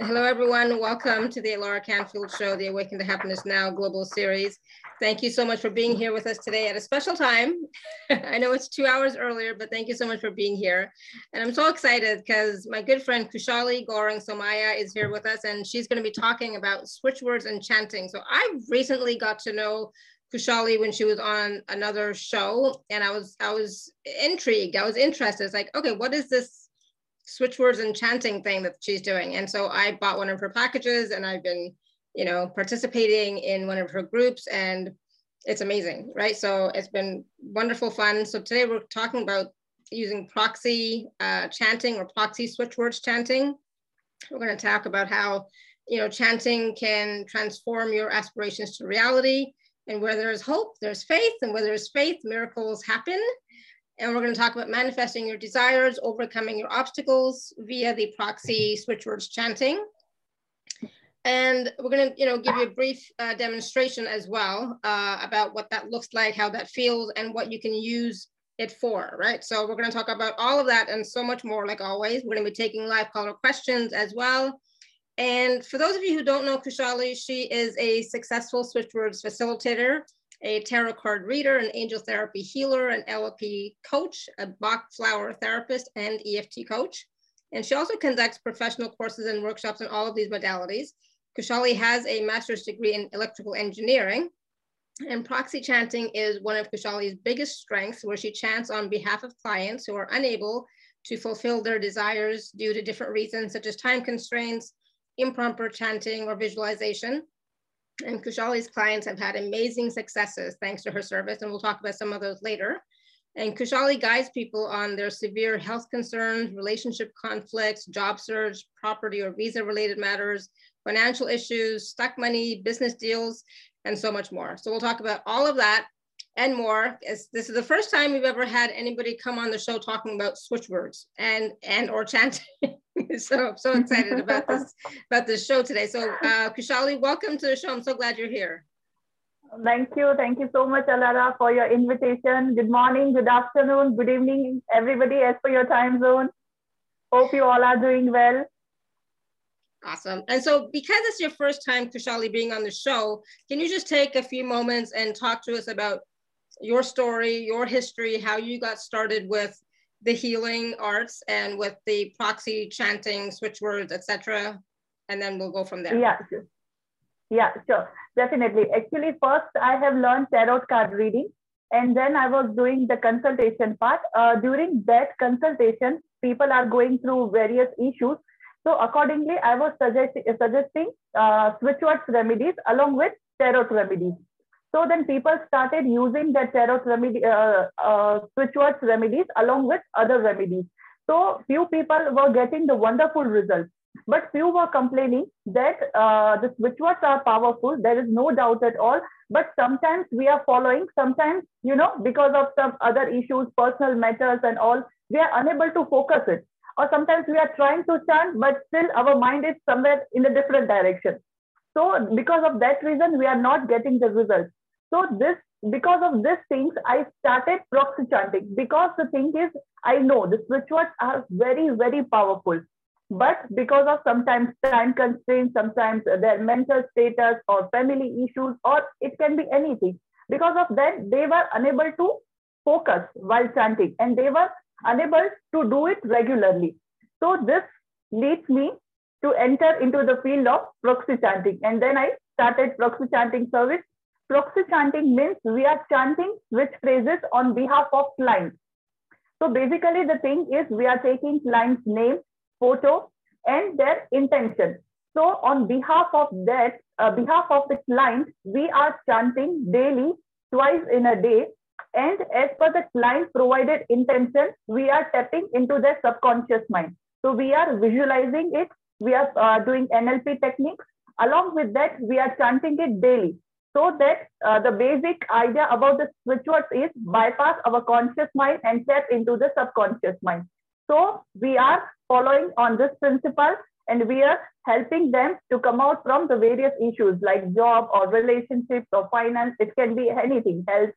Hello, everyone. Welcome to the Alara Canfield Show, the Awaken to Happiness Now Global Series. Thank you so much for being here with us today at a special time. I know it's two hours earlier, but thank you so much for being here. And I'm so excited because my good friend Khushali Gaurang Somaiya is here with us, and she's going to be talking about switch words and chanting. So I recently got to know Khushali when she was on another show, and I was I was intrigued. I was interested. It's like, okay, what is this switch words and chanting thing that she's doing. And so I bought one of her packages and I've been, you know, participating in one of her groups and it's amazing, right? So it's been wonderful fun. So today we're talking about using proxy uh, chanting or proxy switch words chanting. We're going to talk about how, you know, chanting can transform your aspirations to reality. And where there is hope, there's faith. And where there's faith, miracles happen. And we're going to talk about manifesting your desires, overcoming your obstacles via the proxy switch words chanting. And we're going to, you know, give you a brief uh, demonstration as well uh, about what that looks like, how that feels, and what you can use it for, right? So we're going to talk about all of that and so much more, like always. We're going to be taking live caller questions as well. And for those of you who don't know Khushali, she is a successful switch words facilitator a tarot card reader, an angel therapy healer, an NLP coach, a Bach flower therapist, and EFT coach. And she also conducts professional courses and workshops in all of these modalities. Khushali has a master's degree in electrical engineering. And proxy chanting is one of Khushali's biggest strengths, where she chants on behalf of clients who are unable to fulfill their desires due to different reasons, such as time constraints, improper chanting, or visualization. And Khushali's clients have had amazing successes thanks to her service, and we'll talk about some of those later. And Khushali guides people on their severe health concerns, relationship conflicts, job search, property or visa related matters, financial issues, stuck money, business deals, and so much more. So we'll talk about all of that and more. As this is the first time we've ever had anybody come on the show talking about switch words and and or chanting. so I'm so excited about this about this show today. So uh, Khushali, welcome to the show. I'm so glad you're here. Thank you. Thank you so much, Alara, for your invitation. Good morning, good afternoon, good evening, everybody, as per your time zone. Hope you all are doing well. Awesome. And so because it's your first time, Khushali, being on the show, can you just take a few moments and talk to us about your story, your history, how you got started with the healing arts and with the proxy chanting, switch words, etc. And then we'll go from there. Yeah. Yeah, sure. Definitely. Actually, first I have learned tarot card reading and then I was doing the consultation part. Uh, during that consultation, people are going through various issues. So accordingly, I was suggest suggesting uh, switch words remedies along with tarot remedies. So then people started using the tarot remedy, uh, uh, switch words remedies along with other remedies. So few people were getting the wonderful results, but few were complaining that uh, the switch words are powerful. There is no doubt at all. But sometimes we are following, sometimes, you know, because of some other issues, personal matters and all, we are unable to focus it. Or sometimes we are trying to chant, but still our mind is somewhere in a different direction. So because of that reason, we are not getting the results. So this, because of these things, I started proxy chanting because the thing is, I know the switch words are very, very powerful. But because of sometimes time constraints, sometimes their mental status or family issues, or it can be anything. Because of that, they were unable to focus while chanting and they were unable to do it regularly. So this leads me to enter into the field of proxy chanting. And then I started proxy chanting service Proxy chanting means we are chanting switch phrases on behalf of clients. So basically the thing is we are taking client's name, photo, and their intention. So on behalf of that, uh, behalf of the client, we are chanting daily, twice in a day. And as per the client provided intention, we are tapping into their subconscious mind. So we are visualizing it. We are uh, doing NLP techniques. Along with that, we are chanting it daily. So that uh, the basic idea about the switch words is bypass our conscious mind and tap into the subconscious mind. So we are following on this principle and we are helping them to come out from the various issues like job or relationships or finance. It can be anything, health.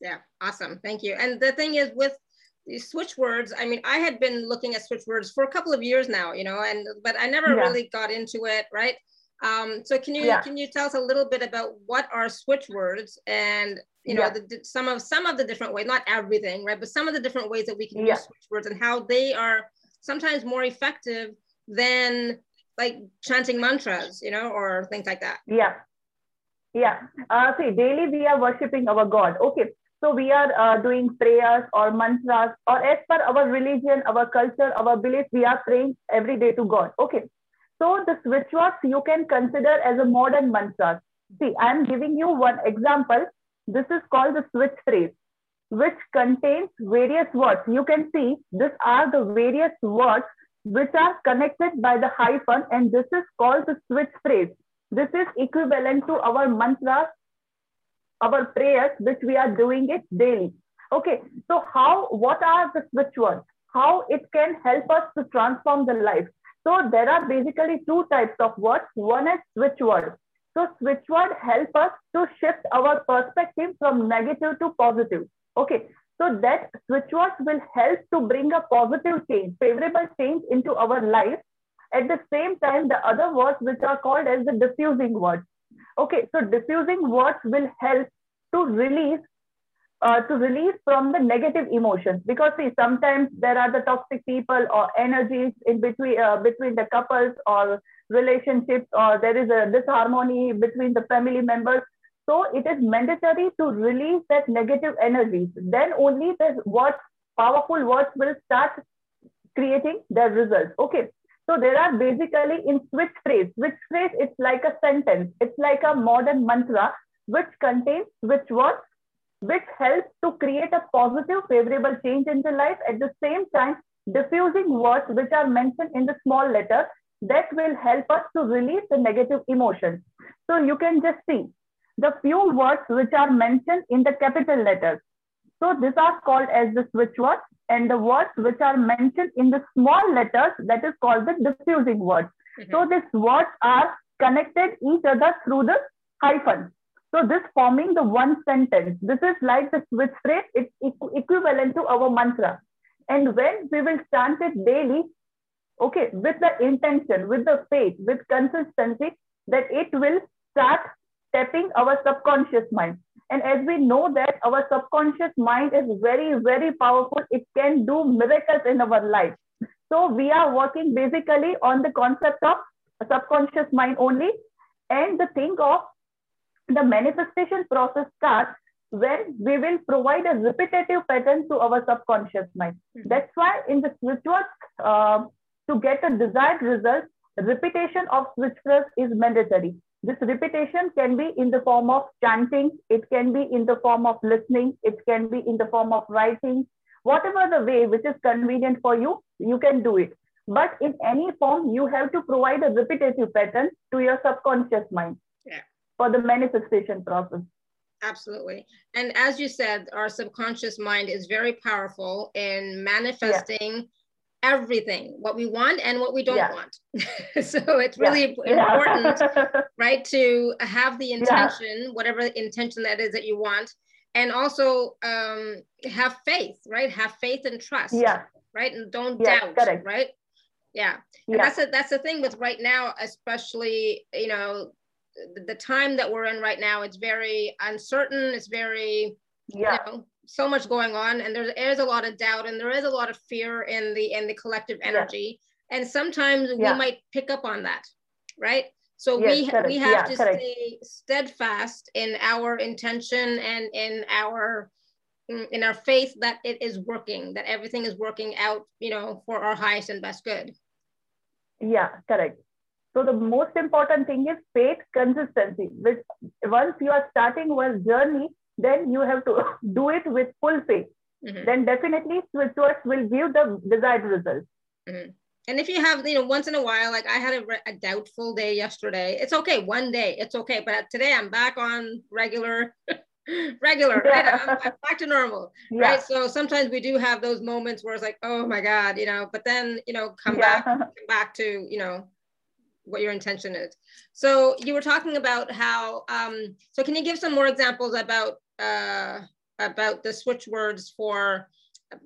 Yeah, awesome. Thank you. And the thing is with switch words i mean i had been looking at switch words for a couple of years now you know and but i never yeah. really got into it right um, so can you yeah. can you tell us a little bit about what are switch words and you know yeah. the, some of some of the different ways not everything right but some of the different ways that we can use switch words and how they are sometimes more effective than like chanting mantras you know or things like that yeah yeah uh, see daily we are worshiping our god okay so we are uh, doing prayers or mantras, or as per our religion, our culture, our belief, we are praying every day to God. Okay. So the switch words you can consider as a modern mantra. See, I am giving you one example. This is called the switch phrase, which contains various words. You can see these are the various words which are connected by the hyphen, and this is called the switch phrase. This is equivalent to our mantras our prayers, which we are doing it daily. Okay, so how, what are the switch words? How it can help us to transform the life. So there are basically two types of words. One is switch word. So switch word help us to shift our perspective from negative to positive. Okay, so that switch words will help to bring a positive change, favorable change into our life. At the same time, the other words which are called as the diffusing words. Okay, so diffusing words will help to release uh, to release from the negative emotions because see sometimes there are the toxic people or energies in between uh, between the couples or relationships or there is a disharmony between the family members. So it is mandatory to release that negative energies then only the words powerful words will start creating their results. Okay. So there are basically in switch phrase. Switch phrase, it's like a sentence. It's like a modern mantra which contains switch words, which helps to create a positive, favorable change in the life. At the same time, diffusing words which are mentioned in the small letter that will help us to release the negative emotions. So you can just see the few words which are mentioned in the capital letters. So these are called as the switch words and the words which are mentioned in the small letters that is called the diffusing words. Mm -hmm. So these words are connected each other through the hyphen. So this forming the one sentence, this is like the switch phrase, it's equivalent to our mantra. And when we will chant it daily, okay, with the intention, with the faith, with consistency, that it will start tapping our subconscious mind. And as we know that our subconscious mind is very, very powerful, it can do miracles in our life. So we are working basically on the concept of a subconscious mind only. And the thing of the manifestation process starts when we will provide a repetitive pattern to our subconscious mind. Mm-hmm. That's why in the spiritual, uh, to get a desired result, repetition of switch is mandatory. This repetition can be in the form of chanting, it can be in the form of listening, it can be in the form of writing. Whatever the way which is convenient for you, you can do it. But in any form, you have to provide a repetitive pattern to your subconscious mind. For the manifestation process. Absolutely. And as you said, our subconscious mind is very powerful in manifesting yeah everything what we want and what we don't yeah. want so it's really yeah. important yeah. right to have the intention whatever intention that is that you want and also um, have faith right have faith and trust yeah right and don't doubt correct. right yeah and that's a, that's the thing with right now especially you know the, time that we're in right now it's very uncertain it's very yeah. you know so much going on and there is a lot of doubt and there is a lot of fear in the in the collective energy yeah. and sometimes yeah. we might pick up on that right so yes, we we have yeah, to correct. stay steadfast in our intention and in our mm, in our faith that it is working that everything is working out you know for our highest and best good yeah correct so the most important thing is faith consistency which once you are starting one journey then you have to do it with full faith. Mm-hmm. Then definitely switchwords will give the desired results. Mm-hmm. And if you have, you know, once in a while, like I had a, a, doubtful day yesterday, it's okay. One day, it's okay. But today I'm back on regular, regular, yeah. right? I'm, I'm, back to normal, yeah. right? So sometimes we do have those moments where it's like, oh my God, you know, but then, you know, come yeah. back, come back to, you know, what your intention is. So you were talking about how, um, so can you give some more examples about uh, about the switch words for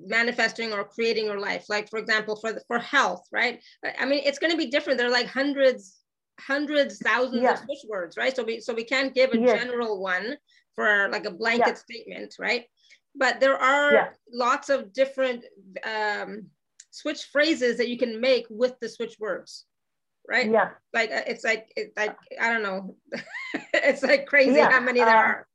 manifesting or creating your life like for example for the, for health right i mean it's going to be different there are like hundreds hundreds thousands yeah. of switch words right so we so we can't give a yes. general one for like a blanket yeah. statement right but there are yeah. lots of different um, switch phrases that you can make with the switch words right yeah like uh, it's like it's like i don't know it's like crazy how many there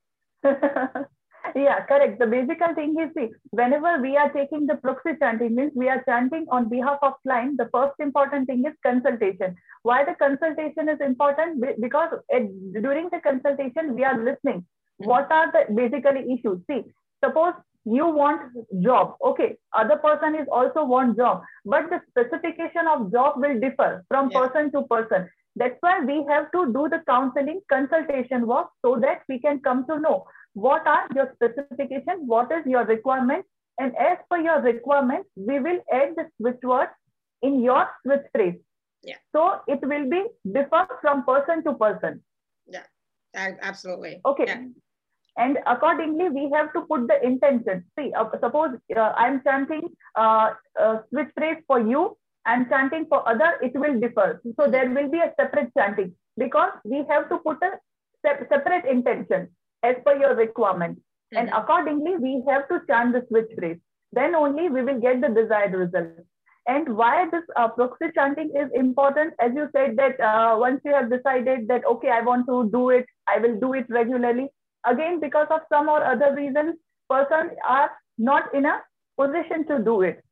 uh, are Yeah, correct. The basic thing is, see, whenever we are taking the proxy chanting, means we are chanting on behalf of client, the first important thing is consultation. Why the consultation is important? Because it, during the consultation, we are listening. What are the basically issues? See, suppose you want job okay other person is also want job but the specification of job will differ from yeah. person to person that's why we have to do the counseling consultation work so that we can come to know what are your specifications, what is your requirement, and as per your requirement, we will add the switch word in your switch phrase. Yeah. So it will be differ from person to person. Yeah, absolutely. Okay. Yeah. And accordingly, we have to put the intention. See, uh, suppose uh, I'm chanting uh, uh, switch phrase for you, I'm chanting for other, it will differ. So there will be a separate chanting because we have to put a separate intention as per your requirement. Mm-hmm. And accordingly, we have to chant the switch phrase. Then only we will get the desired result. And why this uh, proxy chanting is important, as you said that uh, once you have decided that, okay, I want to do it, I will do it regularly. Again, because of some or other reasons, persons are not in a position to do it.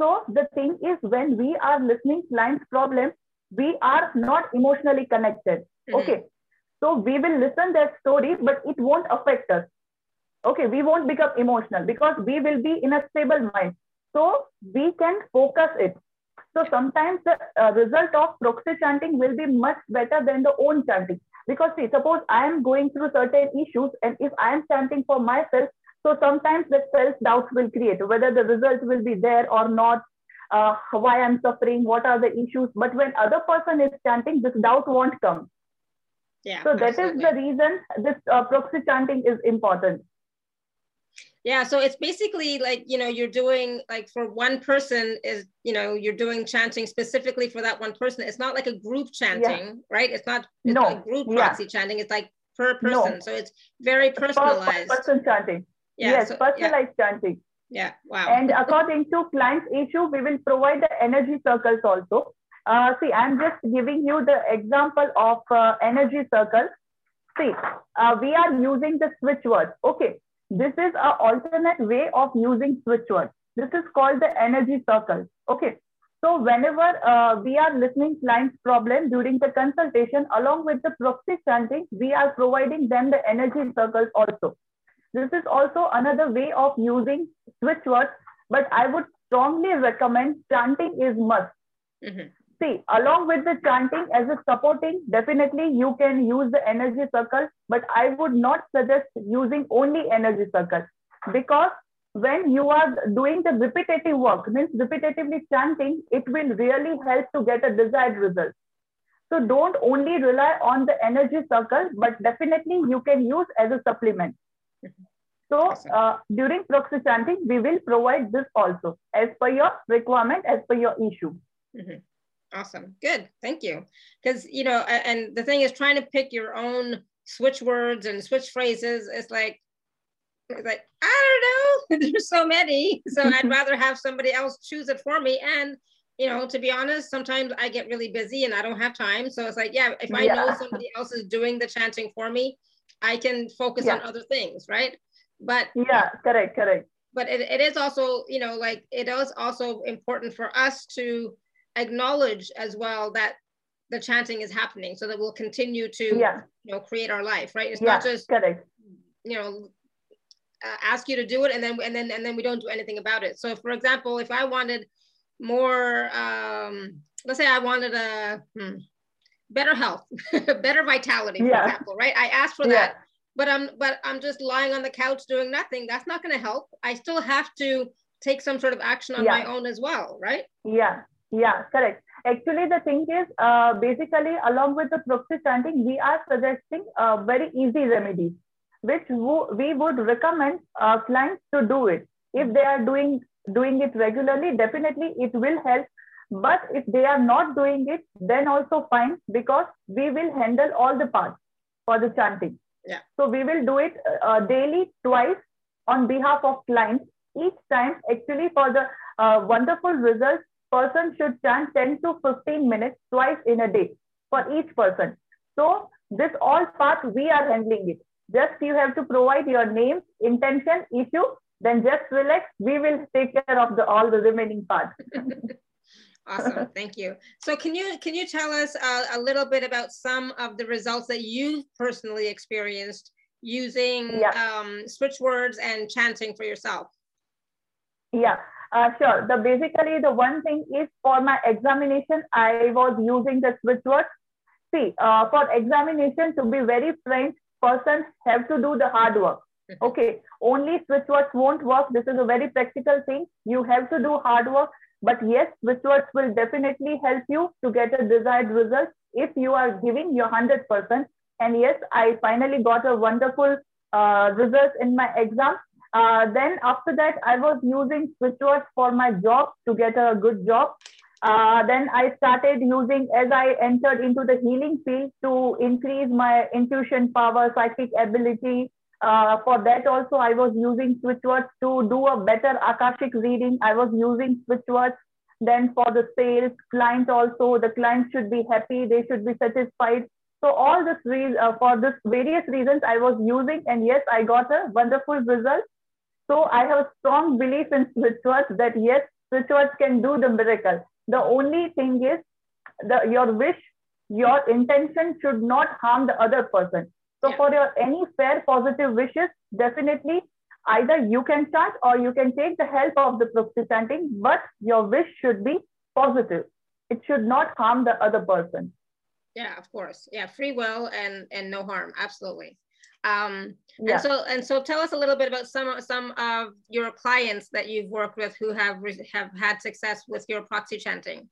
So the thing is when we are listening client's problem, we are not emotionally connected. Mm-hmm. Okay. So we will listen their story, but it won't affect us. Okay, we won't become emotional because we will be in a stable mind. So we can focus it. So sometimes the uh, result of proxy chanting will be much better than the own chanting. Because see, suppose I am going through certain issues and if I am chanting for myself, so sometimes the self-doubt will create whether the result will be there or not, uh, why I'm suffering, what are the issues. But when other person is chanting, this doubt won't come. Yeah. So that absolutely. is the reason this uh, proxy chanting is important. Yeah, so it's basically like, you know, you're doing like for one person is, you know, you're doing chanting specifically for that one person. It's not like a group chanting, yeah. right? It's not it's no. like group proxy yeah. chanting. It's like per person. No. So it's very personalized. Per person chanting. Yeah, yes, so, personalized yeah. chanting. Yeah, wow. And according to client's issue, we will provide the energy circles also. Uh, see, I'm just giving you the example of uh, energy circle. See, uh, we are using the switch word. Okay, this is an alternate way of using switch word. This is called the energy circle. Okay, so whenever uh, we are listening client's problem during the consultation, along with the proxy chanting, we are providing them the energy circles also. This is also another way of using switch words, but I would strongly recommend chanting is must. Mm -hmm. See, along with the chanting as a supporting, definitely you can use the energy circle, but I would not suggest using only energy circle because when you are doing the repetitive work, means repetitively chanting, it will really help to get a desired result. So don't only rely on the energy circle, but definitely you can use as a supplement. So uh, during proxy chanting, we will provide this also as per your requirement, as per your issue. Mm -hmm. Awesome. Good. Thank you. Because, you know, and the thing is trying to pick your own switch words and switch phrases is like, it's like, I don't know. There's so many. So I'd rather have somebody else choose it for me. And, you know, to be honest, sometimes I get really busy and I don't have time. So it's like, yeah, if I yeah. know somebody else is doing the chanting for me, I can focus yeah. on other things, right? But yeah, correct, correct. But it, it is also, you know, like it is also important for us to acknowledge as well that the chanting is happening so that we'll continue to yeah. you know create our life right? It's yeah, not just correct. you know uh, ask you to do it and then and then and then we don't do anything about it. So for example if i wanted more um let's say i wanted a hmm, better health better vitality for yeah. example right? I asked for that but i'm but i'm just lying on the couch doing nothing. That's not going to help. I still have to take some sort of action on my own as well right? Yeah yeah, correct. Actually, the thing is, uh, basically, along with the proxy chanting, we are suggesting uh, very easy remedies, which we would recommend uh, clients to do it. If they are doing doing it regularly, definitely it will help. But if they are not doing it, then also fine because we will handle all the parts for the chanting. Yeah. So we will do it uh, daily, twice on behalf of clients. Each time, actually, for the uh, wonderful results, person should chant 10 to 15 minutes twice in a day for each person. So this all part we are handling it. Just you have to provide your name, intention, issue, then just relax. We will take care of the all the remaining parts. awesome, thank you. So can you can you tell us uh, a little bit about some of the results that you personally experienced using yeah. um, switch words and chanting for yourself? Yeah, uh, sure. The basically the one thing is for my examination, I was using the switch words. See, uh, for examination, to be very frank, persons have to do the hard work. Okay, only switch words won't work. This is a very practical thing. You have to do hard work. But yes, switch words will definitely help you to get a desired result if you are giving your 100%. And yes, I finally got a wonderful uh, result in my exam. Uh, then after that, I was using Switchwords for my job to get a good job. Uh, then I started using as I entered into the healing field to increase my intuition power, psychic ability. Uh, for that also, I was using switchwords to do a better Akashic reading. I was using switchwords. Then for the sales, client also, the client should be happy. They should be satisfied. So all this re- uh, for this various reasons I was using, and yes, I got a wonderful result. So I have a strong belief in rituals that yes, rituals can do the miracle. The only thing is the your wish, your intention should not harm the other person. So yeah. for your any fair positive wishes, definitely either you can chant or you can take the help of the proxy chanting, but your wish should be positive. It should not harm the other person. Yeah, of course. Yeah, free will and and no harm. Absolutely. Um, yeah. And so and so, tell us a little bit about some some of your clients that you've worked with who have have had success with your proxy chanting.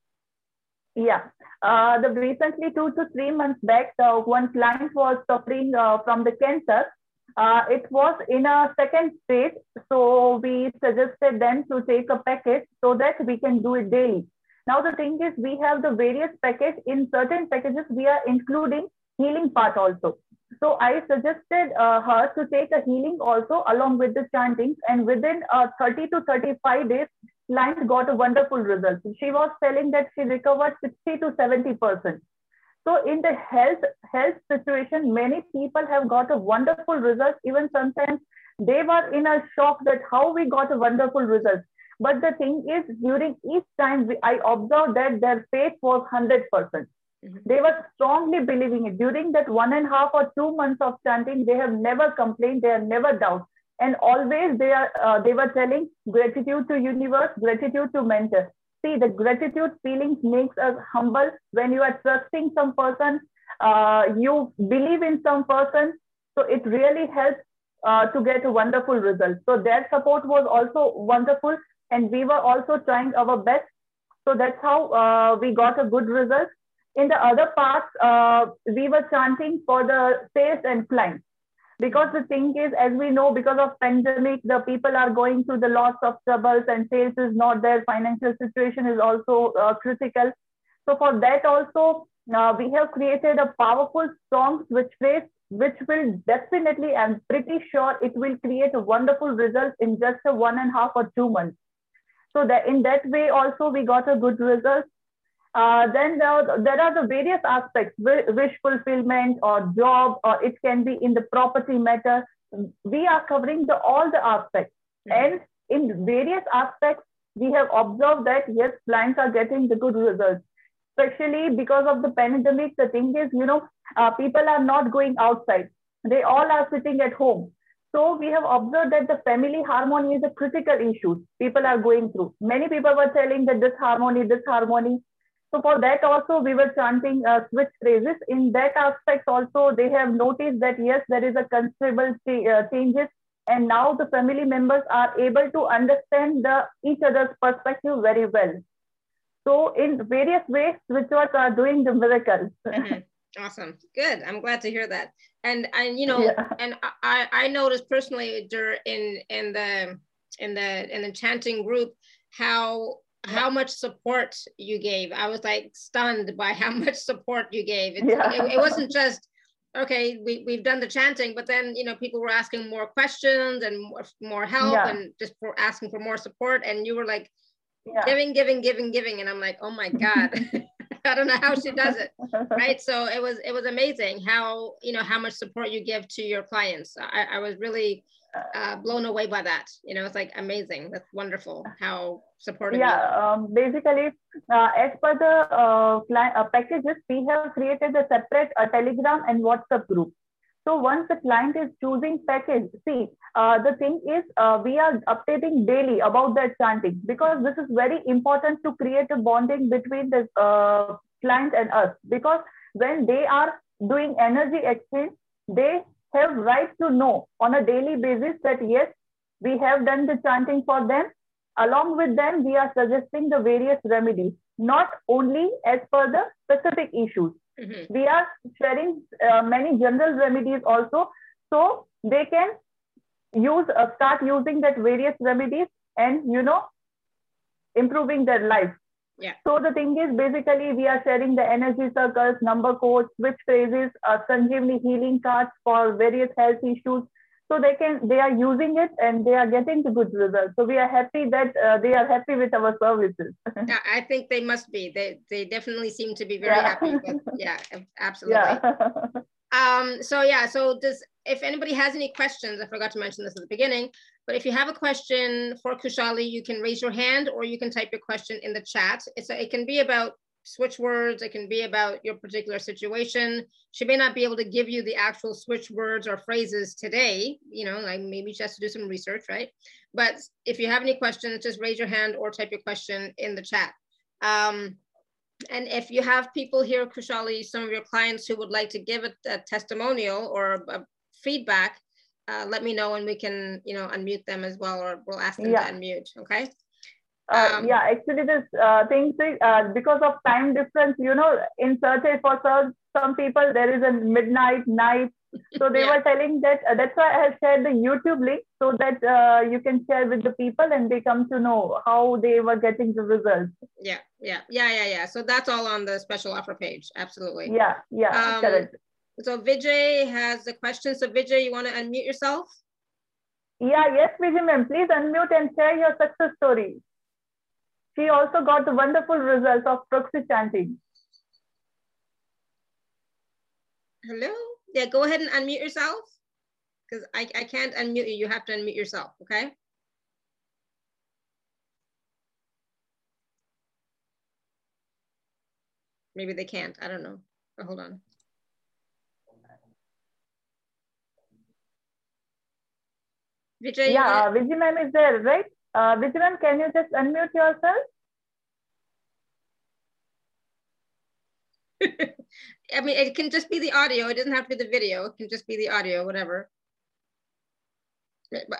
Yeah, uh, the recently two to three months back, the one client was suffering uh, from the cancer. Uh, it was in a second stage, so we suggested them to take a package so that we can do it daily. Now the thing is, we have the various packages. In certain packages, we are including healing part also. So I suggested uh, her to take a healing also along with the chanting. And within uh, 30 to 35 days, client got a wonderful result. She was telling that she recovered 60 to 70%. So in the health health situation, many people have got a wonderful result. Even sometimes they were in a shock that how we got a wonderful result. But the thing is, during each time we, I observed that their faith was 100%. Mm-hmm. They were strongly believing it. During that one and a half or two months of chanting, they have never complained, they have never doubt. And always they are uh, they were telling gratitude to universe, gratitude to mentor. See, the gratitude feelings makes us humble. When you are trusting some person, uh, you believe in some person, so it really helps uh, to get a wonderful result. So their support was also wonderful, and we were also trying our best. So that's how uh, we got a good result. In the other parts, uh, we were chanting for the sales and clients. Because the thing is, as we know, because of pandemic, the people are going through the lots of troubles and sales is not there. Financial situation is also uh, critical. So for that also, uh, we have created a powerful, strong switch phrase, which will definitely, I'm pretty sure it will create a wonderful result in just a one and a half or two months. So that in that way also we got a good result. Uh, then there, there are the various aspects, wish fulfillment or job, or it can be in the property matter. We are covering the, all the aspects. Mm-hmm. And in various aspects, we have observed that yes, clients are getting the good results. Especially because of the pandemic, the thing is, you know, uh, people are not going outside. They all are sitting at home. So we have observed that the family harmony is a critical issue people are going through. Many people were telling that this harmony, this harmony, so for that also we were chanting uh, switch phrases. In that aspect also they have noticed that yes, there is a considerable uh, changes and now the family members are able to understand the each other's perspective very well. So in various ways, switchwords are doing the miracles. Mm-hmm. Awesome, good. I'm glad to hear that. And and you know, yeah. and I I noticed personally during in in the in the in the chanting group how how much support you gave. I was like stunned by how much support you gave. Yeah. It, it, wasn't just okay, we, we've done the chanting, but then you know people were asking more questions and more, more help yeah. and just for asking for more support. And you were like yeah. giving, giving, giving, giving. And I'm like, oh my God. I don't know how she does it. right. So it was it was amazing how you know how much support you give to your clients. I, I was really uh, blown away by that. You know, it's like amazing. That's wonderful how supportive. Yeah, um, basically, uh, as per the uh, client, uh, packages, we have created a separate uh, Telegram and WhatsApp group. So once the client is choosing package, see, uh, the thing is uh, we are updating daily about that chanting because this is very important to create a bonding between the uh, client and us because when they are doing energy exchange, they have right to know on a daily basis that yes, we have done the chanting for them. Along with them, we are suggesting the various remedies, not only as per the specific issues. Mm-hmm. We are sharing uh, many general remedies also, so they can use uh, start using that various remedies and you know improving their life. Yeah. So the thing is, basically, we are sharing the energy circles, number codes, switch phrases, uh, Sanjeevani healing cards for various health issues. So they can, they are using it and they are getting the good results. So we are happy that uh, they are happy with our services. yeah, I think they must be. They they definitely seem to be very yeah. happy. With, yeah, absolutely. Yeah. um. So yeah. So does if anybody has any questions, I forgot to mention this at the beginning, but if you have a question for Khushali, you can raise your hand or you can type your question in the chat. It's a, it can be about switch words. It can be about your particular situation. She may not be able to give you the actual switch words or phrases today, you know, like maybe she has to do some research, right? But if you have any questions, just raise your hand or type your question in the chat. Um, and if you have people here, Khushali, some of your clients who would like to give a, a testimonial or a, a feedback, uh, let me know and we can, you know, unmute them as well, or we'll ask them yeah. to unmute. Okay. Uh, um, yeah, actually, this uh, thing uh, because of time difference, you know, in search for some, some people there is a midnight night. So they yeah. were telling that uh, that's why I have shared the YouTube link so that uh, you can share with the people and they come to know how they were getting the results. Yeah, yeah, yeah, yeah, yeah. So that's all on the special offer page. Absolutely. Yeah, yeah, um, correct. So Vijay has a question. So Vijay, you want to unmute yourself? Yeah, yes, Vijay ma'am. Please unmute and share your success story. She also got the wonderful results of proxy chanting. Hello? Yeah, go ahead and unmute yourself. Because I, I can't unmute you. You have to unmute yourself, okay? Maybe they can't. I don't know. Oh, hold on. Vijay, yeah, uh, Vijay ma'am is there, right? Uh, Vijay ma'am, can you just unmute yourself? I mean, it can just be the audio. It doesn't have to be the video. It can just be the audio, whatever.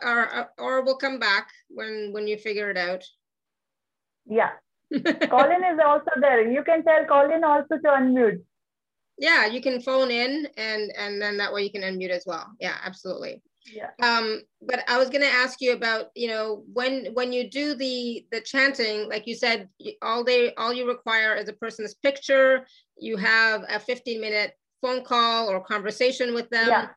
Or, or we'll come back when when you figure it out. Yeah. Colin is also there. You can tell Colin also to unmute. Yeah, you can phone in and and then that way you can unmute as well. Yeah, absolutely. Yeah. Um, but I was going to ask you about, you know, when when you do the the chanting, like you said, all they all you require is a person's picture. You have a 15 minute phone call or conversation with them. Yeah.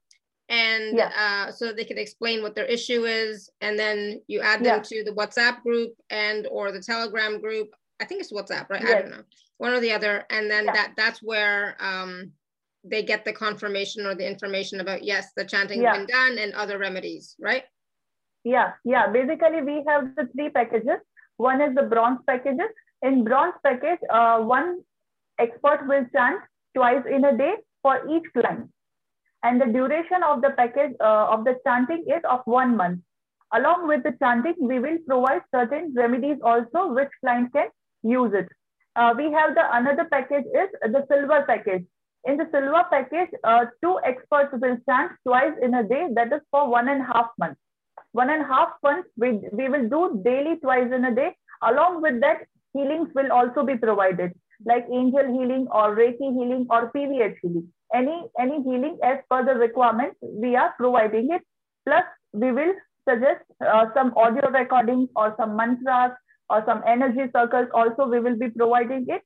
And yeah. Uh, so they can explain what their issue is, and then you add them yeah. to the WhatsApp group and or the Telegram group. I think it's WhatsApp, right? Yes. I don't know, one or the other. And then that that's where um, they get the confirmation or the information about yes the chanting yeah. been done and other remedies right? Yeah yeah. Basically we have the three packages. One is the bronze packages. In bronze package uh, one expert will chant twice in a day for each client. And the duration of the package uh, of the chanting is of one month. Along with the chanting we will provide certain remedies also which client can use it. Uh, we have the another package is the silver package in the silver package, uh, two experts will chant twice in a day. That is for one and a half months. One and a half months, we, we will do daily twice in a day. Along with that, healings will also be provided, like angel healing or Reiki healing or PVH healing. Any, any healing as per the requirements, we are providing it. Plus, we will suggest uh, some audio recordings or some mantras or some energy circles also we will be providing it.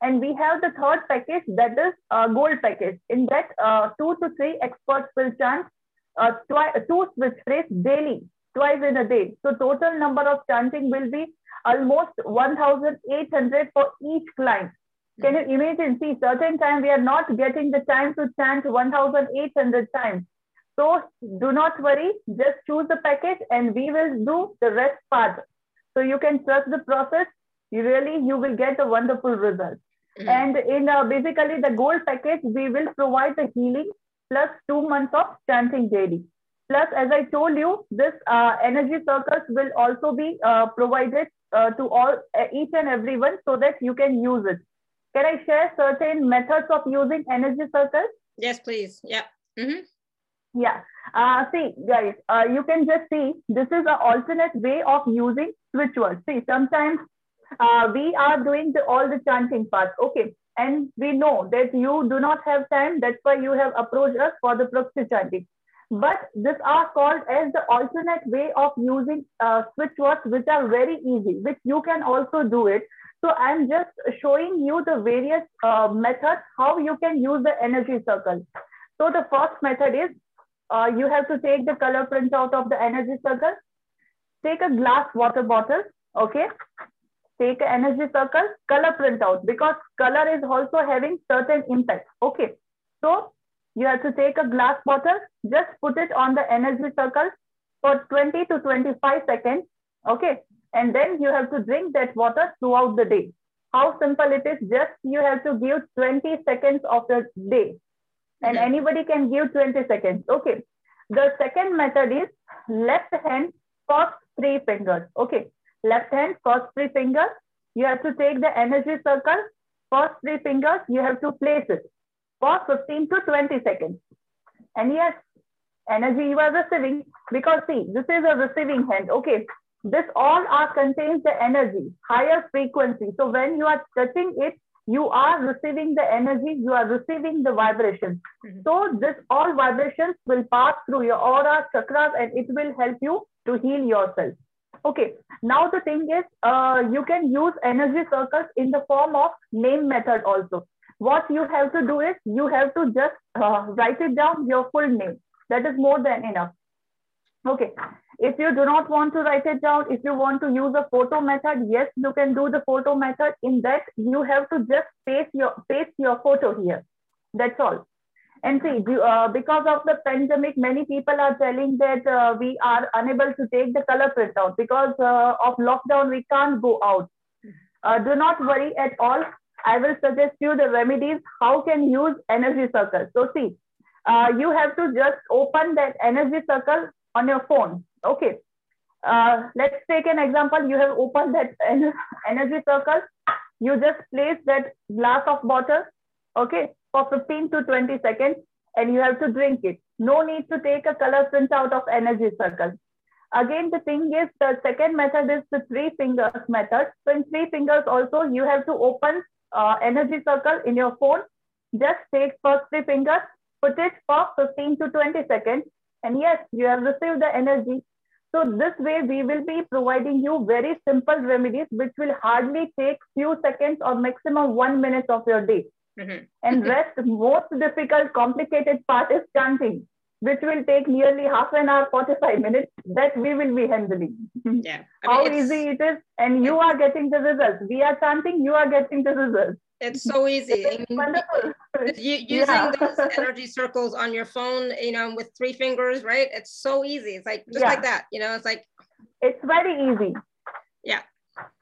And we have the third package that is uh, gold package. In that, uh, two to three experts will chant uh, two switch phrase daily, twice in a day. So total number of chanting will be almost 1,800 for each client. Can you imagine? See, certain time we are not getting the time to chant 1,800 times. So do not worry, just choose the package and we will do the rest part. So you can trust the process. You really, you will get a wonderful result. Mm-hmm. And in uh, basically the gold package, we will provide the healing plus two months of chanting daily. Plus, as I told you, this uh, energy circles will also be uh, provided uh, to all uh, each and everyone so that you can use it. Can I share certain methods of using energy circles? Yes, please. Yeah. Mm-hmm. Yeah. Uh, see, guys, uh, you can just see this is an alternate way of using switch words. See, sometimes uh, we are doing the, all the chanting part. Okay. And we know that you do not have time. That's why you have approached us for the proxy chanting. But these are called as the alternate way of using uh, switch words, which are very easy, which you can also do it. So I'm just showing you the various uh, methods, how you can use the energy circle. So the first method is uh, you have to take the color print out of the energy circle. Take a glass water bottle, okay? Take an energy circle, color printout because color is also having certain impact, okay? So you have to take a glass bottle, just put it on the energy circle for 20 to 25 seconds, okay? And then you have to drink that water throughout the day. How simple it is, just you have to give 20 seconds of the day and -hmm. anybody can give 20 seconds. Okay. The second method is left hand first three fingers. Okay. Left hand first three fingers. You have to take the energy circle. First three fingers, you have to place it for 15 to 20 seconds. And yes, energy you are receiving because see, this is a receiving hand. Okay. This all are contains the energy, higher frequency. So when you are touching it, you are receiving the energy, you are receiving the vibration. Mm-hmm. So this all vibrations will pass through your aura, chakras, and it will help you to heal yourself. Okay, now the thing is, uh, you can use energy circles in the form of name method also. What you have to do is, you have to just uh, write it down your full name. That is more than enough. Okay, if you do not want to write it down, if you want to use a photo method, yes, you can do the photo method. In that, you have to just paste your paste your photo here. That's all. And see, uh, because of the pandemic, many people are telling that uh, we are unable to take the color printout because uh, of lockdown. We can't go out. Uh, do not worry at all. I will suggest you the remedies. How can use energy circle? So see, uh, you have to just open that energy circle on your phone Okay. Uh, let's take an example. You have opened that energy circle. You just place that glass of water, okay, for 15 to 20 seconds, and you have to drink it. No need to take a color print out of energy circle. Again, the thing is, the second method is the three fingers method. So in three fingers also, you have to open uh, energy circle in your phone. Just take first three fingers, put it for 15 to 20 seconds, and yes, you have received the energy. So this way we will be providing you very simple remedies which will hardly take few seconds or maximum one minute of your day. Mm-hmm. And rest most difficult, complicated part is chanting, which will take nearly half an hour, 45 minutes that we will be handling. Yeah. I mean, How easy it is. And you are getting the results. We are chanting, you are getting the results. It's so easy. wonderful. using yeah. those energy circles on your phone, you know, with three fingers, right? It's so easy. It's like just yeah. like that, you know, it's like it's very easy. Yeah.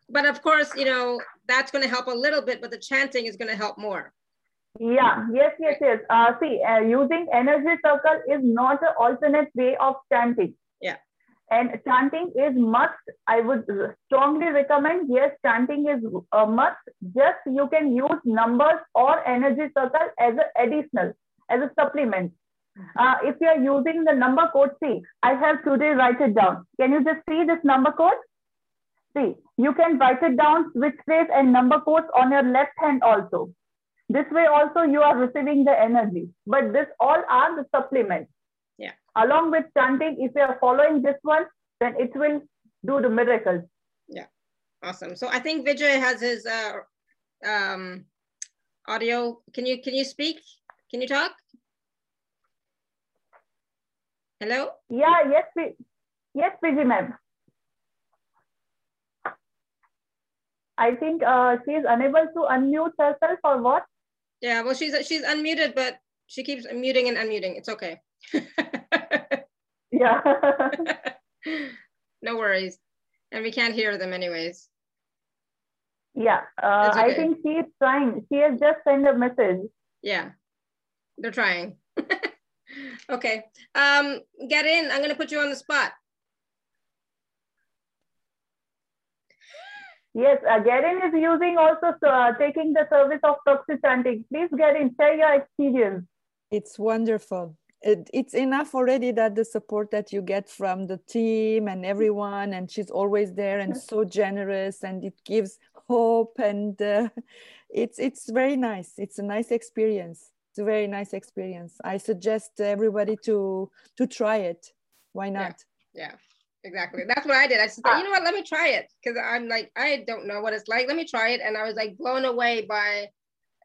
But of course, you know, that's going to help a little bit, but the chanting is going to help more. Yeah, yes, yes, yes. Uh, see, uh, using energy circle is not an alternate way of chanting. Yeah. And chanting is must. I would strongly recommend, yes, chanting is a must. Just you can use numbers or energy circle as an additional, as a supplement. Uh, if you are using the number code, see, I have today write it down. Can you just see this number code? See, you can write it down, switch phrase and number codes on your left hand also. This way also you are receiving the energy, but this all are the supplements. Yeah. along with chanting, if you are following this one, then it will do the miracles. Yeah, awesome. So I think Vijay has his uh, um, audio. Can you can you speak? Can you talk? Hello? Yeah, yes, yes, Vijay ma'am. I think uh, she is unable to unmute herself or what? Yeah, well, she's she's unmuted, but she keeps muting and unmuting. It's okay. yeah. no worries. And we can't hear them anyways. Yeah, uh, okay. I think she is trying. She has just sent a message. Yeah, they're trying. okay, um, get in. I'm going to put you on the spot. Yes, uh, Garin is using also uh, taking the service of proxy chanting. Please, Garin, share your experience. It's wonderful. It, it's enough already that the support that you get from the team and everyone, and she's always there and so generous, and it gives hope, and uh, it's it's very nice. It's a nice experience. It's a very nice experience. I suggest everybody to to try it. Why not? yeah. yeah exactly. That's what I did. I said, you know what, let me try it. Cause I'm like, I don't know what it's like. Let me try it. And I was like blown away by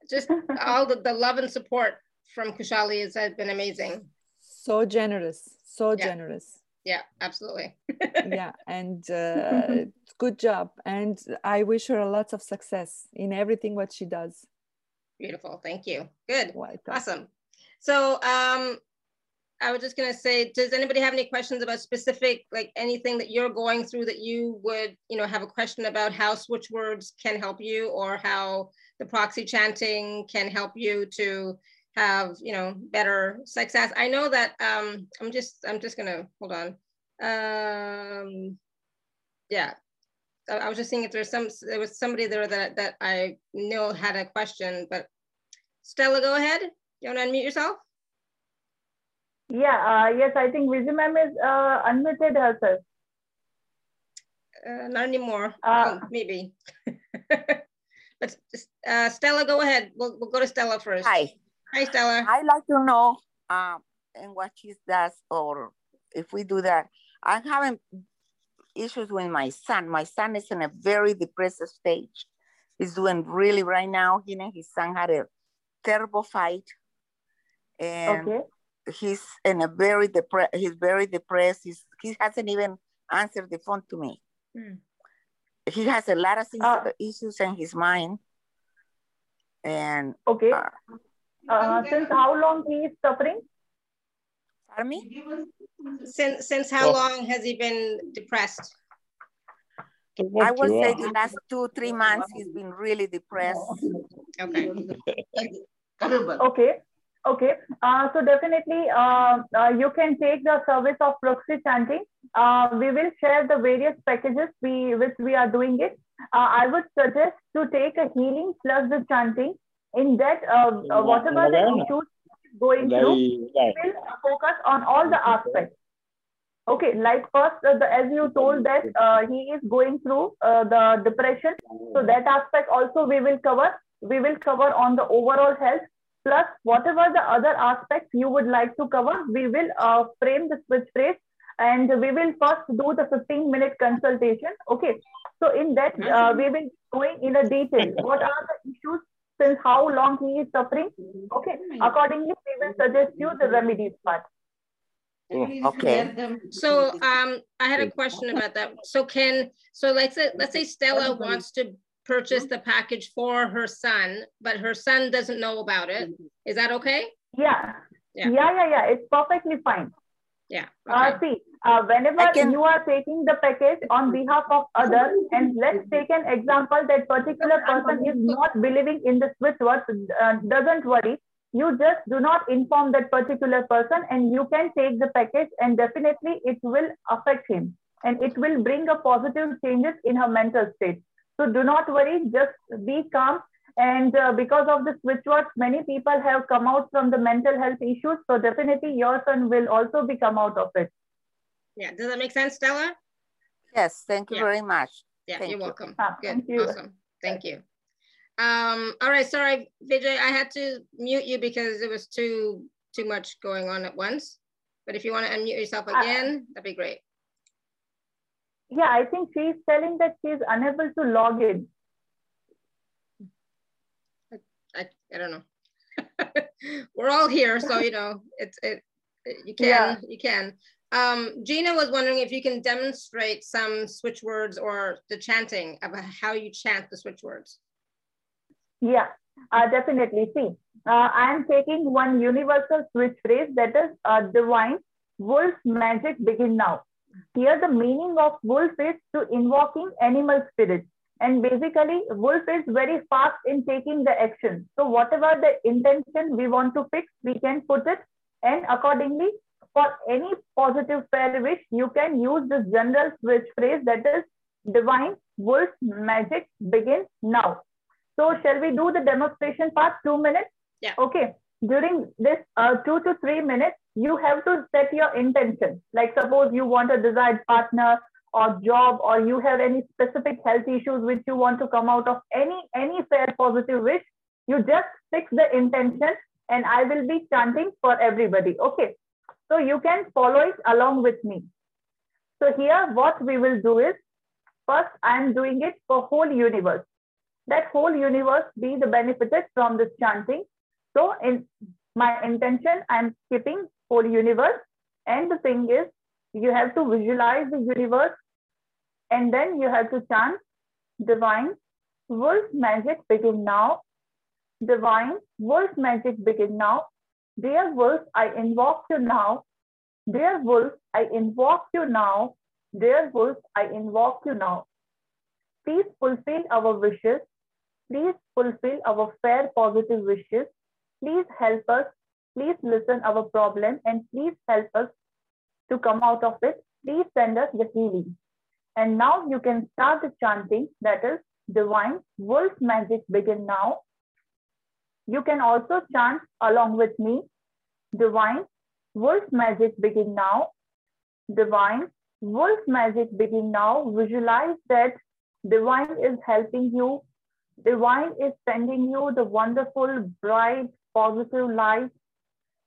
just all the, the love and support from Khushali has been amazing. So generous, so yeah. generous. Yeah, absolutely. yeah, and uh, good job. And I wish her a lot of success in everything what she does. Beautiful. Thank you. Good. Welcome. Awesome. So um, I was just gonna say, does anybody have any questions about specific, like anything that you're going through that you would, you know, have a question about how switch words can help you or how the proxy chanting can help you to have, you know, better success? I know that um, I'm just, I'm just gonna, hold on. Um, yeah, I was just seeing if there's some, there was somebody there that, that I know had a question, but Stella, go ahead. You wanna unmute yourself? Yeah, uh, yes, I think Vijay ma'am is uh, unmuted herself. Uh, not anymore. Uh, oh, maybe. But uh, Stella, go ahead. We'll, we'll go to Stella first. Hi. Hi, Stella. I'd like to know um, and what she does or if we do that. I'm having issues with my son. My son is in a very depressive stage. He's doing really right now. He and his son had a terrible fight. And okay he's in a very depressed, he's very depressed. He's, he hasn't even answered the phone to me. Mm. He has a lot of uh, issues in his mind. And okay. Uh, uh, since how long he is suffering? Pardon me? Since since how oh. long has he been depressed? I would say the last two, three months he's been really depressed. Okay. okay. Okay, uh, so definitely uh, uh, you can take the service of proxy chanting. Uh, we will share the various packages we which we are doing it. Uh, I would suggest to take a healing plus the chanting. In that, uh, whatever the issues going through, we will focus on all the aspects. Okay, like first, the, as you told that he is going through the depression. So that aspect also we will cover. We will cover on the overall health plus whatever the other aspects you would like to cover, we will uh, frame the switch phrase and we will first do the 15 minute consultation. Okay. So in that, uh, we will going in a detail. What are the issues since how long he is suffering? Okay. Accordingly, we will suggest you the remedies part. Okay. So um, I had a question about that. So can so let's say let's say Stella wants to purchase the package for her son, but her son doesn't know about it. Is that okay? Yeah. Yeah, yeah, yeah. yeah. It's perfectly fine. Yeah. Uh, okay. Uh, see, uh, whenever can... you are taking the package on behalf of others, and let's take an example that particular person is not believing in the switch word, uh, doesn't worry. You just do not inform that particular person, and you can take the package, and definitely it will affect him, and it will bring a positive changes in her mental state. So do not worry, just be calm. And uh, because of the switch words, many people have come out from the mental health issues. So definitely your son will also be come out of it. Yeah, does that make sense, Stella? Yes, thank you yeah. very much. Yeah, thank you're you. welcome. Ah, Good, thank you. awesome. Thank you. Um, all right, sorry, Vijay, I had to mute you because it was too too much going on at once. but if you want to unmute yourself again, that'd be great. Yeah, I think she's telling that she's unable to log in. I, I don't know. We're all here, so you know, it's it, you can Yeah. you can. Um, Gina was wondering if you can demonstrate some switch words or the chanting about how you chant the switch words. Yeah, uh, definitely. See, uh, I'm taking one universal switch phrase that is uh, divine wolf magic begin now. Here, the meaning of wolf is to invoking animal spirits. And basically, wolf is very fast in taking the action. So, whatever the intention we want to fix, we can put it. And accordingly, for any positive fair wish, you can use this general switch phrase that is divine wolf magic begin now. So shall we do the demonstration part, two minutes? Yeah. Okay. During this uh, two to three minutes, you have to set your intention. Like suppose you want a desired partner or job, or you have any specific health issues which you want to come out of any any fair positive wish. You just fix the intention, and I will be chanting for everybody. Okay. So you can follow it along with me. So here, what we will do is first I am doing it for whole universe that whole universe be the benefited from this chanting. So in my intention, I'm skipping whole universe. And the thing is, you have to visualize the universe and then you have to chant divine wolf magic begin now. Divine wolf magic begin now. Dear wolf, I invoke you now. Dear wolf, I invoke you now. Dear wolf, I invoke you now. Please fulfill our wishes. Please fulfill our fair positive wishes. Please help us. Please listen our problem and please help us to come out of it. Please send us the healing. And now you can start the chanting that is divine wolf magic begin now. You can also chant along with me divine wolf magic begin now. Divine wolf magic begin now. Visualize that divine is helping you Divine is sending you the wonderful, bright, positive light.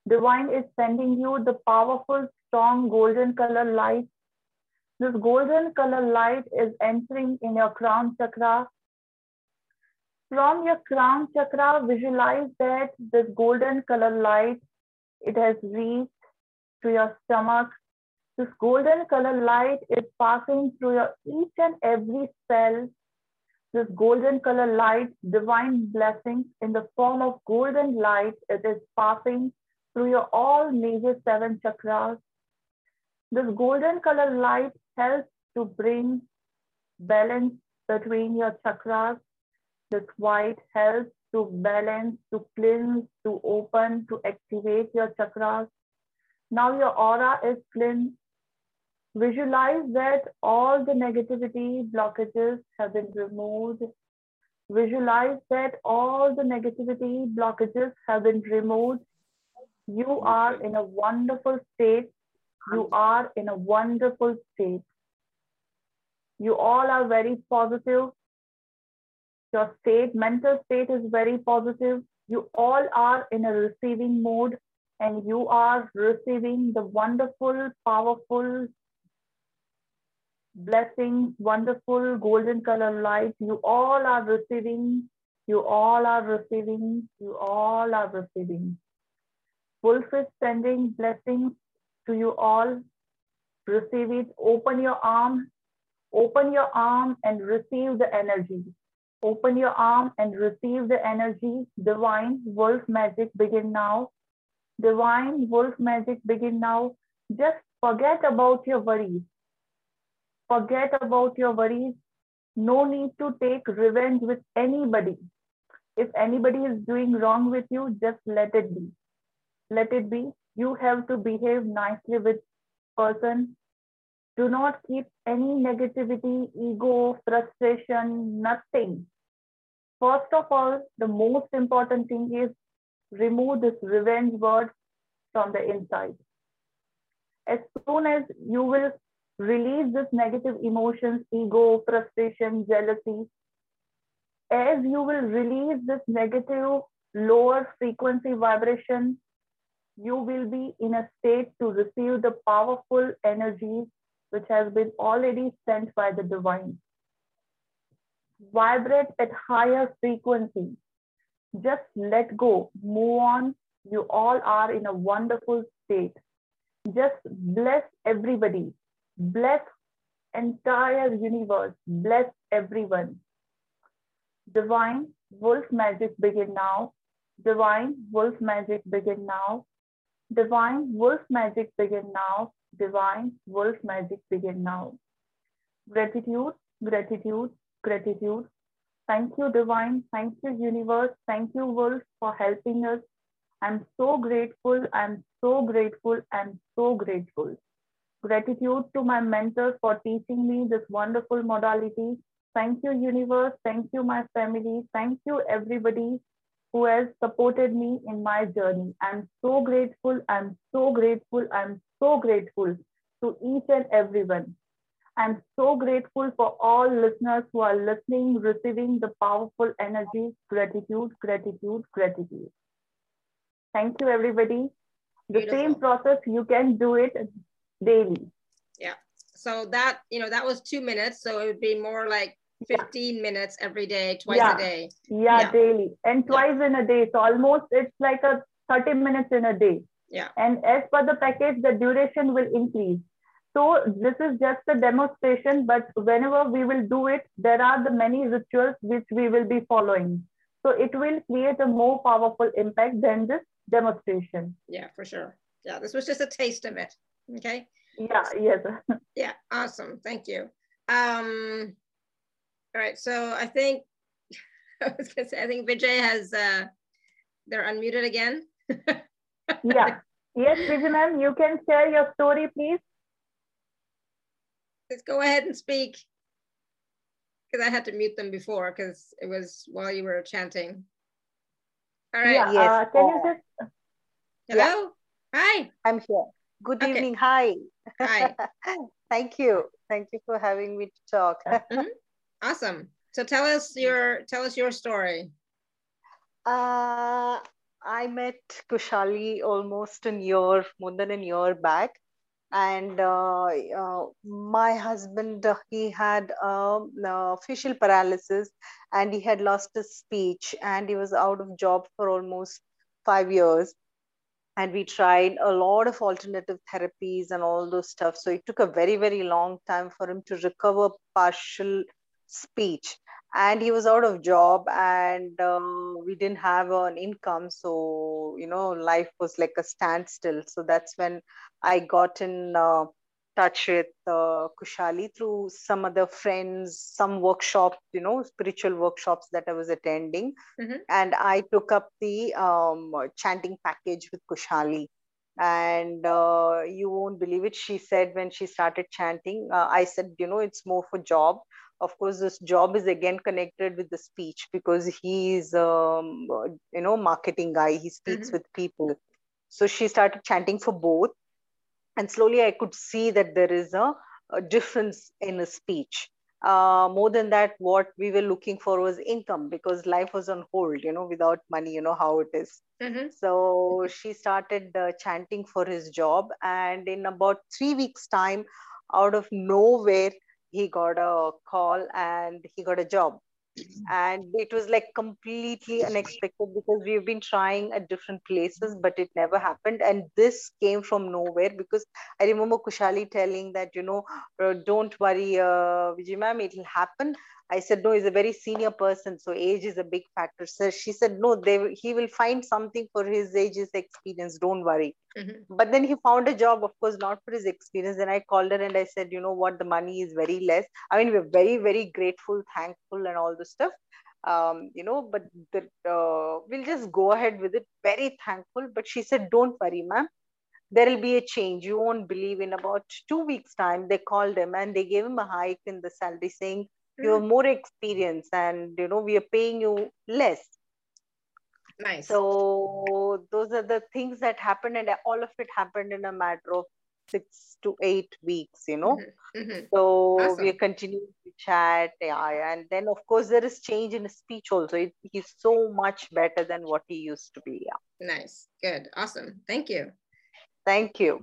Divine is sending you the powerful, strong golden color light. This golden color light is entering in your crown chakra. From your crown chakra, visualize that this golden color light, it has reached to your stomach. This golden color light is passing through your each and every cell this golden color light, divine blessings in the form of golden light, it is passing through your all major seven chakras. This golden color light helps to bring balance between your chakras. This white helps to balance, to cleanse, to open, to activate your chakras. Now your aura is cleansed Visualize that all the negativity blockages have been removed. Visualize that all the negativity blockages have been removed. You are in a wonderful state. You are in a wonderful state. You all are very positive. Your state, mental state is very positive. You all are in a receiving mode and you are receiving the wonderful, powerful blessings, wonderful golden color light. You all are receiving. You all are receiving. You all are receiving. Wolf is sending blessings to you all. Receive it. Open your arm. Open your arm and receive the energy. Open your arm and receive the energy. Divine wolf magic begin now. Divine wolf magic begin now. Just forget about your worries forget about your worries. No need to take revenge with anybody. If anybody is doing wrong with you, just let it be. Let it be. You have to behave nicely with person. Do not keep any negativity, ego, frustration, nothing. First of all, the most important thing is remove this revenge word from the inside. As soon as you will release this negative emotions, ego, frustration, jealousy. As you will release this negative lower frequency vibration, you will be in a state to receive the powerful energies which has been already sent by the divine. Vibrate at higher frequency. Just let go, move on. You all are in a wonderful state. Just bless everybody. Bless entire universe. Bless everyone. Divine wolf magic begin now. Divine wolf magic begin now. Divine wolf magic begin now. Divine wolf magic begin now. Gratitude, gratitude, gratitude. Thank you, Divine. Thank you, Universe. Thank you, Wolf, for helping us. I'm so grateful. I'm so grateful. I'm so grateful. Gratitude to my mentors for teaching me this wonderful modality. Thank you, Universe. Thank you, my family. Thank you, everybody who has supported me in my journey. I'm so grateful. I'm so grateful. I'm so grateful to each and everyone. I'm so grateful for all listeners who are listening, receiving the powerful energy, gratitude, gratitude, gratitude. Thank you, everybody. The Beautiful. same process, you can do it daily. Yeah. So that, you know, that was two minutes. So it would be more like 15 minutes every day, twice yeah. a day. Yeah, yeah. daily. And twice yeah. in a day. So almost it's like a 30 minutes in a day. Yeah. And as per the package, the duration will increase. So this is just a demonstration, but whenever we will do it, there are the many rituals which we will be following. So it will create a more powerful impact than this demonstration. Yeah, for sure. Yeah, this was just a taste of it. Okay. Yeah, yes. yeah, awesome. Thank you. Um, all right, so I think I was gonna say I think Vijay has uh they're unmuted again. yeah. Yes, Vijay ma'am, you can share your story, please. Just go ahead and speak. Because I had to mute them before because it was while you were chanting. All right. Yeah, yes. Uh, can you just Hello? Yeah. Hi. I'm here. Good okay. evening. Hi. Hi. Thank you. Thank you for having me to talk. Mm -hmm. Awesome. So tell us your tell us your story. Uh, I met Khushali almost a year, more than a year back, and uh, uh, my husband he had um, uh, facial paralysis, and he had lost his speech, and he was out of job for almost five years. And we tried a lot of alternative therapies and all those stuff. So it took a very, very long time for him to recover partial speech. And he was out of job and um, we didn't have an income. So you know life was like a standstill. So that's when i got in uh, touch with uh, khushali through some other friends some workshops you know spiritual workshops that i was attending. Mm-hmm. and i took up the um, chanting package with khushali. And uh, you won't believe it she said when she started chanting uh, i said you know it's more for job. Of course this job is again connected with the speech because he's um, you know marketing guy. He speaks mm-hmm. with people. So she started chanting for both and slowly i could see that there is a, a difference in a speech uh, more than that what we were looking for was income because life was on hold you know without money you know how it is. Mm-hmm. so she started uh, chanting for his job and in about three weeks time out of nowhere he got a call and he got a job and it was like completely unexpected because we've been trying at different places but it never happened. And this came from nowhere because i remember khushali telling that you know uh, don't worry uh, vijay ma'am it'll happen I said, no, he's a very senior person, so age is a big factor. So she said, no, they he will find something for his age, his experience. Don't worry. Mm-hmm. But then he found a job, of course, not for his experience. Then I called her and I said, you know what, the money is very less. I mean, we're very, very grateful, thankful, and all the stuff. Um, you know, but the, uh, we'll just go ahead with it. Very thankful. But she said, don't worry, ma'am there will be a change. You won't believe in about two weeks' time, they called him and they gave him a hike in the salary saying, you have more experience and you know we are paying you less nice so those are the things that happened and all of it happened in a matter of six to eight weeks you know mm-hmm. Mm-hmm. so awesome. we continue to chat yeah, and then of course there is change in speech also it, he's so much better than what he used to be yeah Nice. Good. Awesome. Thank you. Thank you.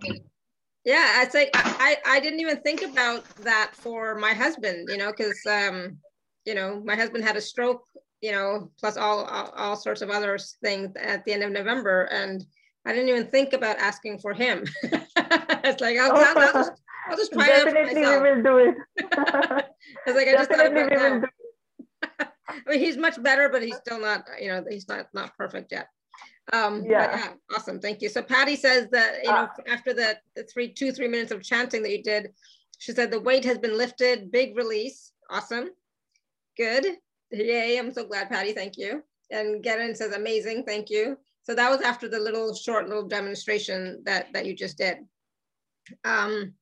Yeah, it's like I, I didn't even think about that for my husband, you know, because um, you know, my husband had a stroke, you know, plus all, all all sorts of other things at the end of November, and I didn't even think about asking for him. it's like I'll, I'll, I'll, just, I'll just try Definitely it out for myself. we will do it. It's like I just thought about we will now. do I mean, he's much better, but he's still not, you know, he's not not perfect yet. Um, Yeah. yeah, awesome, thank you. So Patty says that you know Ah. after the, the three two three minutes of chanting that you did, she said the weight has been lifted, big release, awesome, good, yay! I'm so glad, Patty. Thank you. And Gerin says amazing, thank you. So that was after the little short little demonstration that that you just did. Um,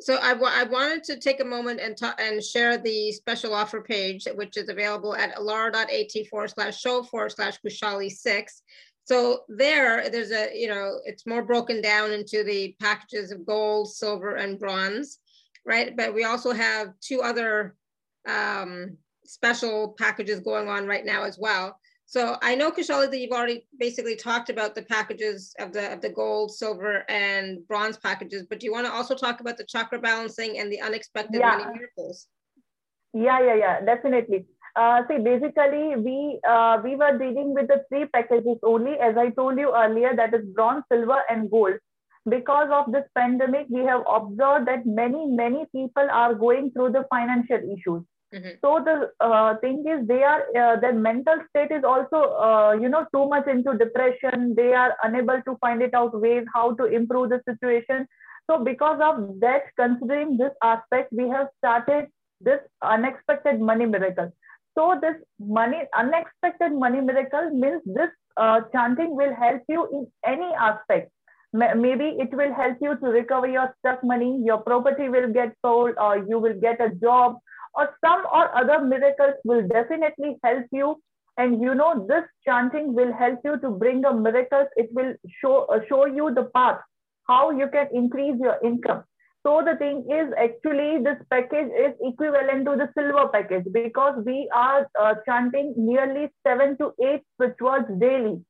so I, I wanted to take a moment and ta- and share the special offer page, which is available at alara.at forward slash show forward slash Khushali six. So there, there's a, you know, it's more broken down into the packages of gold, silver, and bronze, right? But we also have two other um, special packages going on right now as well. So I know, Khushali, that you've already basically talked about the packages of the of the gold, silver, and bronze packages, but do you want to also talk about the chakra balancing and the unexpected Yeah. money miracles? Yeah, yeah, yeah, definitely. Uh, see, basically, we uh, we were dealing with the three packages only, as I told you earlier, that is bronze, silver, and gold. Because of this pandemic, we have observed that many, many people are going through the financial issues. Mhm. So the uh, thing is, they are uh, their mental state is also, uh, you know, too much into depression. They are unable to find it out ways how to improve the situation. So because of that, considering this aspect, we have started this unexpected money miracle. So this money, unexpected money miracle means this uh, chanting will help you in any aspect. Maybe it will help you to recover your stuck money, your property will get sold, or you will get a job, or some or other miracles will definitely help you. And you know, this chanting will help you to bring a miracles. It will show uh, show you the path how you can increase your income. So the thing is, actually, this package is equivalent to the silver package because we are uh, chanting nearly seven to eight switch words daily.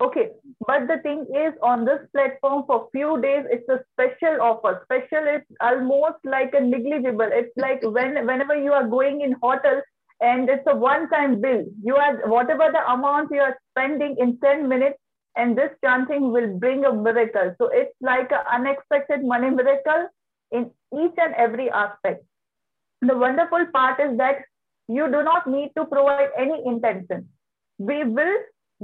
Okay, but the thing is, on this platform for few days, it's a special offer. Special is almost like a negligible. It's like when whenever you are going in hotel and it's a one-time bill, you are whatever the amount you are spending in 10 minutes, and this chanting will bring a miracle. So it's like an unexpected money miracle in each and every aspect. The wonderful part is that you do not need to provide any intention. We will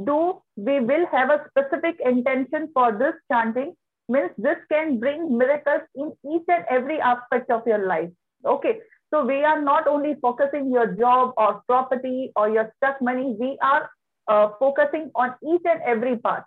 do, we will have a specific intention for this chanting, means this can bring miracles in each and every aspect of your life. Okay, so we are not only focusing your job or property or your stuck money, we are uh, focusing on each and every part.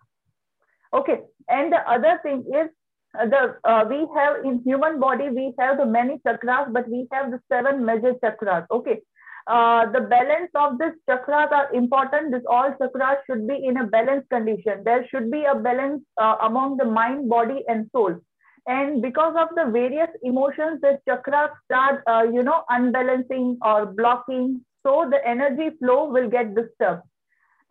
Okay, and the other thing is the uh, we have in human body we have the many chakras, but we have the seven major chakras. Okay, uh, the balance of these chakras are important. This all chakras should be in a balanced condition. There should be a balance uh, among the mind, body, and soul. And because of the various emotions, the chakras start, uh, you know, unbalancing or blocking. So the energy flow will get disturbed.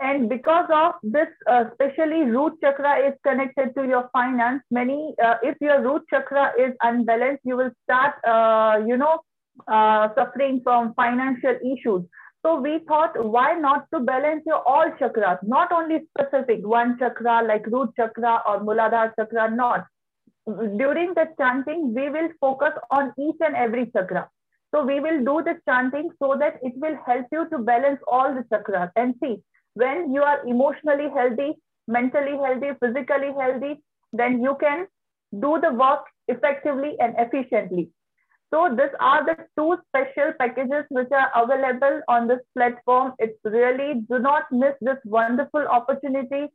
And because of this, uh, especially root chakra is connected to your finance. Many, uh, if your root chakra is unbalanced, you will start, uh, you know, uh, suffering from financial issues. So we thought, why not to balance your all chakras, not only specific one chakra like root chakra or Muladhara chakra, not. During the chanting, we will focus on each and every chakra. So we will do the chanting so that it will help you to balance all the chakras. And see, when you are emotionally healthy, mentally healthy, physically healthy, then you can do the work effectively and efficiently. So these are the two special packages which are available on this platform. It's really, do not miss this wonderful opportunity.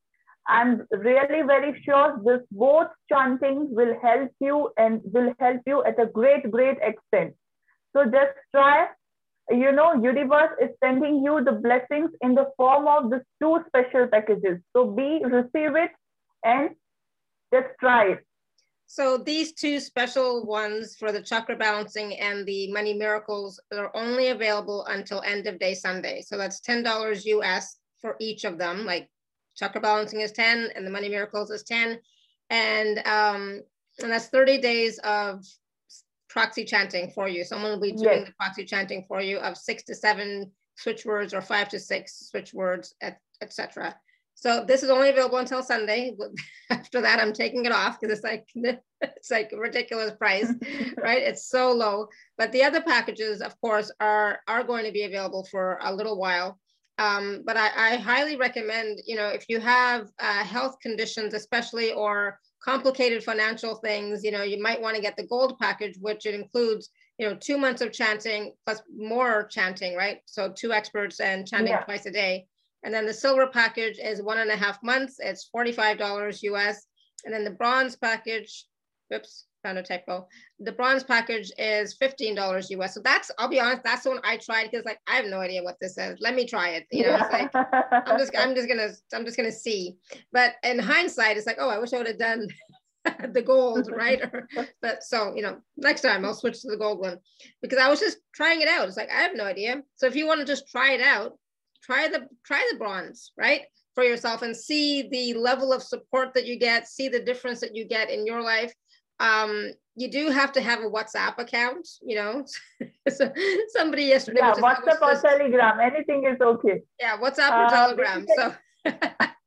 I'm really very sure this both chanting will help you and will help you at a great, great extent. So just try, you know, universe is sending you the blessings in the form of these two special packages. So be, receive it and just try it. So these two special ones for the chakra balancing and the money miracles are only available until end of day Sunday. So that's ten dollars US for each of them, like chakra balancing is 10 and the money miracles is 10 and um and that's 30 days of proxy chanting for you someone will be doing yes. the proxy chanting for you of six to seven switch words or five to six switch words etc so this is only available until Sunday. After that, I'm taking it off because it's like it's like a ridiculous price, right? It's so low. But the other packages, of course, are are going to be available for a little while. Um, but I, I, highly recommend, you know, if you have uh, health conditions, especially or complicated financial things, you know, you might want to get the gold package, which it includes, you know, two months of chanting plus more chanting, right? So two experts and chanting yeah. twice a day. And then the silver package is one and a half months. It's $45 US. And then the bronze package, oops, found a typo. The bronze package is $15 US. So that's, I'll be honest, that's the one I tried because like, I have no idea what this is. Let me try it. You know, it's like, I'm just, I'm just gonna, I'm just gonna see. But in hindsight, it's like, oh, I wish I would have done the gold, right? but so, you know, next time I'll switch to the gold one because I was just trying it out. It's like, I have no idea. So if you want to just try it out, try the try the bronze right for yourself and see the level of support that you get see the difference that you get in your life um, you do have to have a whatsapp account you know so somebody yesterday yeah whatsapp or telegram anything is okay yeah whatsapp or uh, telegram so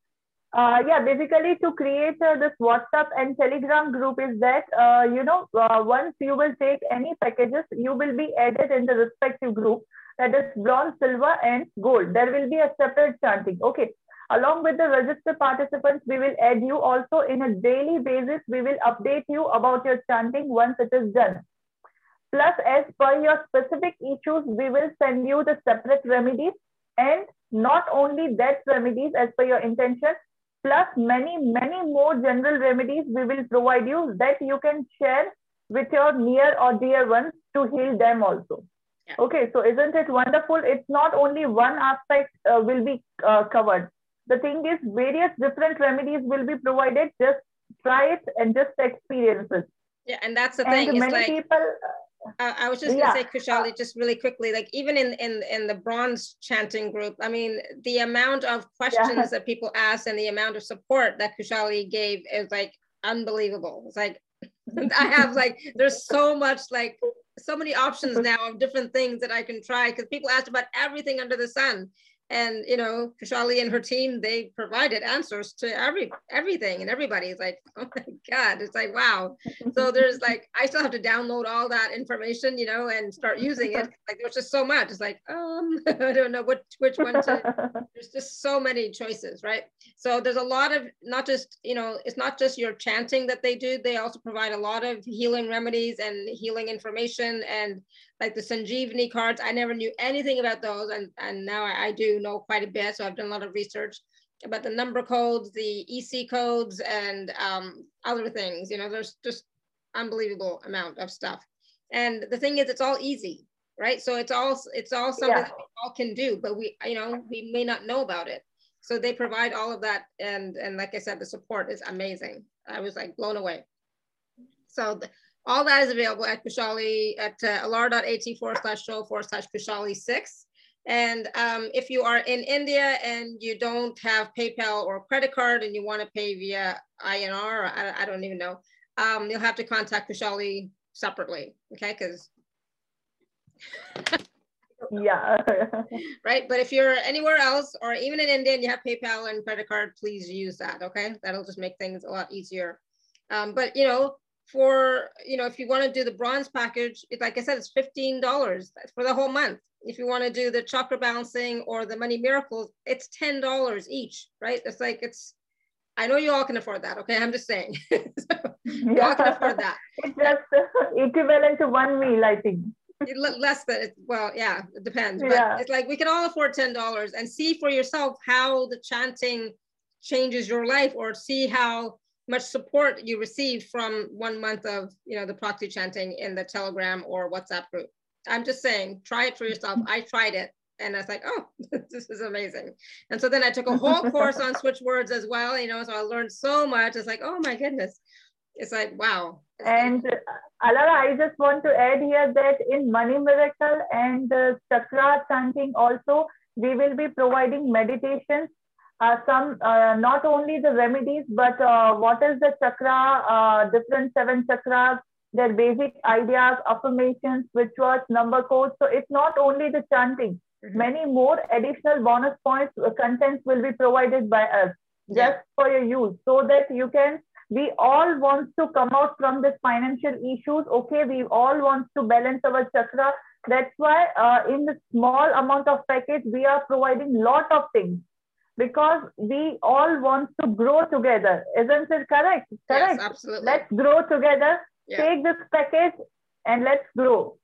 Uh, yeah, basically to create uh, this WhatsApp and Telegram group is that, uh, you know, uh, once you will take any packages, you will be added in the respective group that is bronze, silver, and gold. There will be a separate chanting. Okay. Along with the registered participants, we will add you also in a daily basis. We will update you about your chanting once it is done. Plus, as per your specific issues, we will send you the separate remedies and not only that remedies as per your intention, plus many, many more general remedies we will provide you that you can share with your near or dear ones to heal them also. Okay, so isn't it wonderful? It's not only one aspect uh, will be uh, covered. The thing is, various different remedies will be provided. Just try it and just experience it. Yeah, and that's the thing. And many like, people. Uh, I was just gonna say, Khushali, just really quickly, like even in in in the bronze chanting group, I mean, the amount of questions yeah. that people ask and the amount of support that Khushali gave is like unbelievable. It's like I have like there's so much like so many options now of different things that I can try because people asked about everything under the sun. And you know, Khushali and her team, they provided answers to every everything, and everybody's like, "Oh my god!" It's like, wow. So there's like, I still have to download all that information, you know, and start using it. Like there's just so much. It's like, um, I don't know which which one to. There's just so many choices, right? So there's a lot of not just you know, it's not just your chanting that they do. They also provide a lot of healing remedies and healing information and like the Sanjeevani cards. I never knew anything about those, and, and now I, I do know quite a bit. So I've done a lot of research about the number codes, the EC codes, and um, other things. You know, there's just unbelievable amount of stuff. And the thing is, it's all easy, right? So it's all it's all something yeah. that we all can do, but we you know we may not know about it. So they provide all of that, and and like I said, the support is amazing. I was like blown away. So the, all that is available at Khushali at uh, alara.at forward slash show forward slash Khushali six. And um, if you are in India and you don't have PayPal or credit card and you want to pay via INR, I, I don't even know, um, you'll have to contact Khushali separately, okay? Because yeah right but if you're anywhere else or even in india and you have paypal and credit card please use that okay that'll just make things a lot easier um, but you know for, you know, if you want to do the bronze package, it, like I said, it's $15 for the whole month. If you want to do the chakra balancing or the money miracles, it's $10 each, right? It's like, it's, I know you all can afford that. Okay. I'm just saying. so you yeah. all can afford that. It's just equivalent to one meal, I think. less than well yeah it depends but yeah. it's like we can all afford ten dollars and see for yourself how the chanting changes your life or see how much support you received from one month of you know the proxy chanting in the telegram or whatsapp group. I'm just saying try it for yourself. I tried it and i was like oh this is amazing. And so then i took a whole course on switch words as well you know so i learned so much. It's like oh my goodness. It's like wow. And uh, alara i just want to add here that in money miracle and the chakra chanting also we will be providing meditations uh, some uh, not only the remedies, but uh, what is the chakra, uh, different seven chakras, their basic ideas, affirmations, rituals, number codes. So it's not only the chanting. Mm-hmm. Many more additional bonus points uh, contents will be provided by us just for your use so that you can we all want to come out from this financial issues okay we all want to balance our chakra that's why uh, in the small amount of package we are providing lot of things because we all want to grow together. Isn't it correct? Correct. yes, absolutely. Let's grow together. Yeah. take this package and let's grow.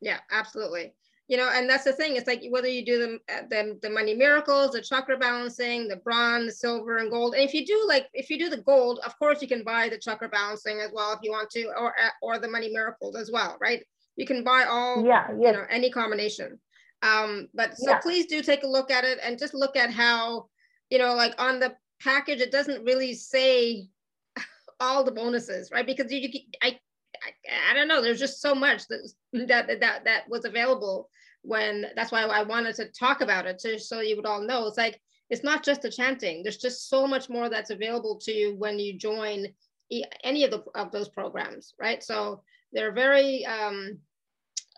Yeah absolutely. You know and that's the thing. It's like whether you do the, the the money miracles the chakra balancing the bronze the silver and gold. And if you do like if you do the gold of course you can buy the chakra balancing as well if you want to or or the money miracles as well right? You can buy all yeah yes. you know any combination um but so yeah. please do take a look at it and just look at how you know like on the package it doesn't really say all the bonuses right because you, you I, I I don't know. There's just so much that that that that was available when. That's why I wanted to talk about it, to so you would all know. It's like it's not just the chanting. There's just so much more that's available to you when you join any of the of those programs, right? So they're very, um,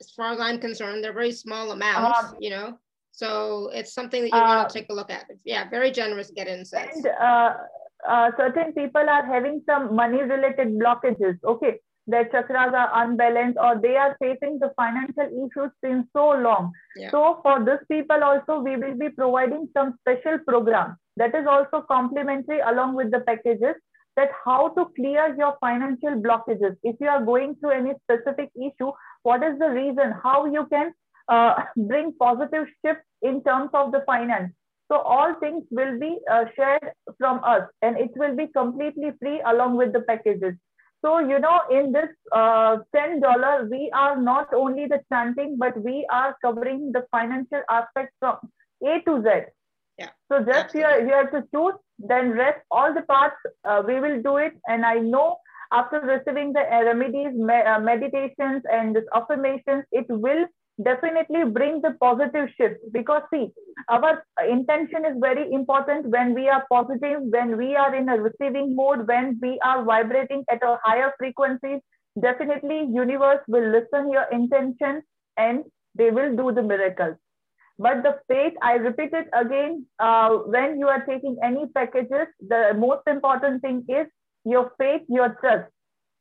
as far as I'm concerned, they're very small amounts, um, you know. So it's something that you uh, want to take a look at. Yeah, very generous get-in sets. And uh, uh, certain people are having some money-related blockages. Okay, their chakras are unbalanced or they are facing the financial issues since so long. Yeah. So for these people also, we will be providing some special program that is also complementary along with the packages that how to clear your financial blockages. If you are going through any specific issue, what is the reason, how you can uh, bring positive shift in terms of the finance. So all things will be uh, shared from us and it will be completely free along with the packages. So, you know, in this uh, $10, we are not only the chanting, but we are covering the financial aspect from A to Z. Yeah. So just you, you have to choose, then rest all the parts, uh, we will do it. And I know after receiving the remedies, me uh, meditations and this affirmations, it will definitely bring the positive shift because see our intention is very important when we are positive when we are in a receiving mode when we are vibrating at a higher frequency definitely universe will listen your intention and they will do the miracles but the faith i repeat it again uh, when you are taking any packages the most important thing is your faith your trust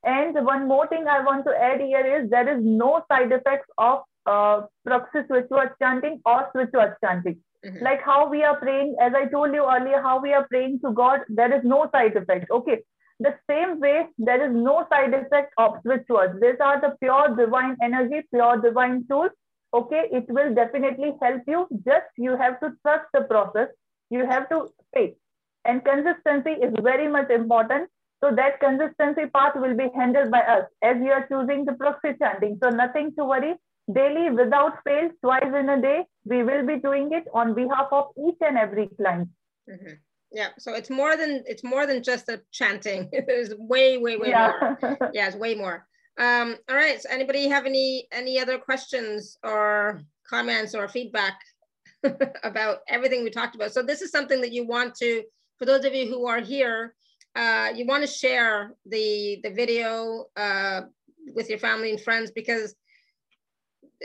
and one more thing i want to add here is there is no side effects of uh, proxy switch word chanting or switch word chanting. Mm-hmm. Like how we are praying, as I told you earlier, how we are praying to God, there is no side effect. Okay. The same way, there is no side effect of switch words. These are the pure divine energy, pure divine tools. Okay. It will definitely help you. Just you have to trust the process. You have to faith. And consistency is very much important. So that consistency part will be handled by us as you are choosing the proxy chanting. So nothing to worry daily without fail twice in a day we will be doing it on behalf of each and every client mm-hmm. yeah so it's more than it's more than just a chanting there's way way way yeah. more yeah it's way more um all right so anybody have any any other questions or comments or feedback about everything we talked about so this is something that you want to for those of you who are here uh, you want to share the the video uh, with your family and friends because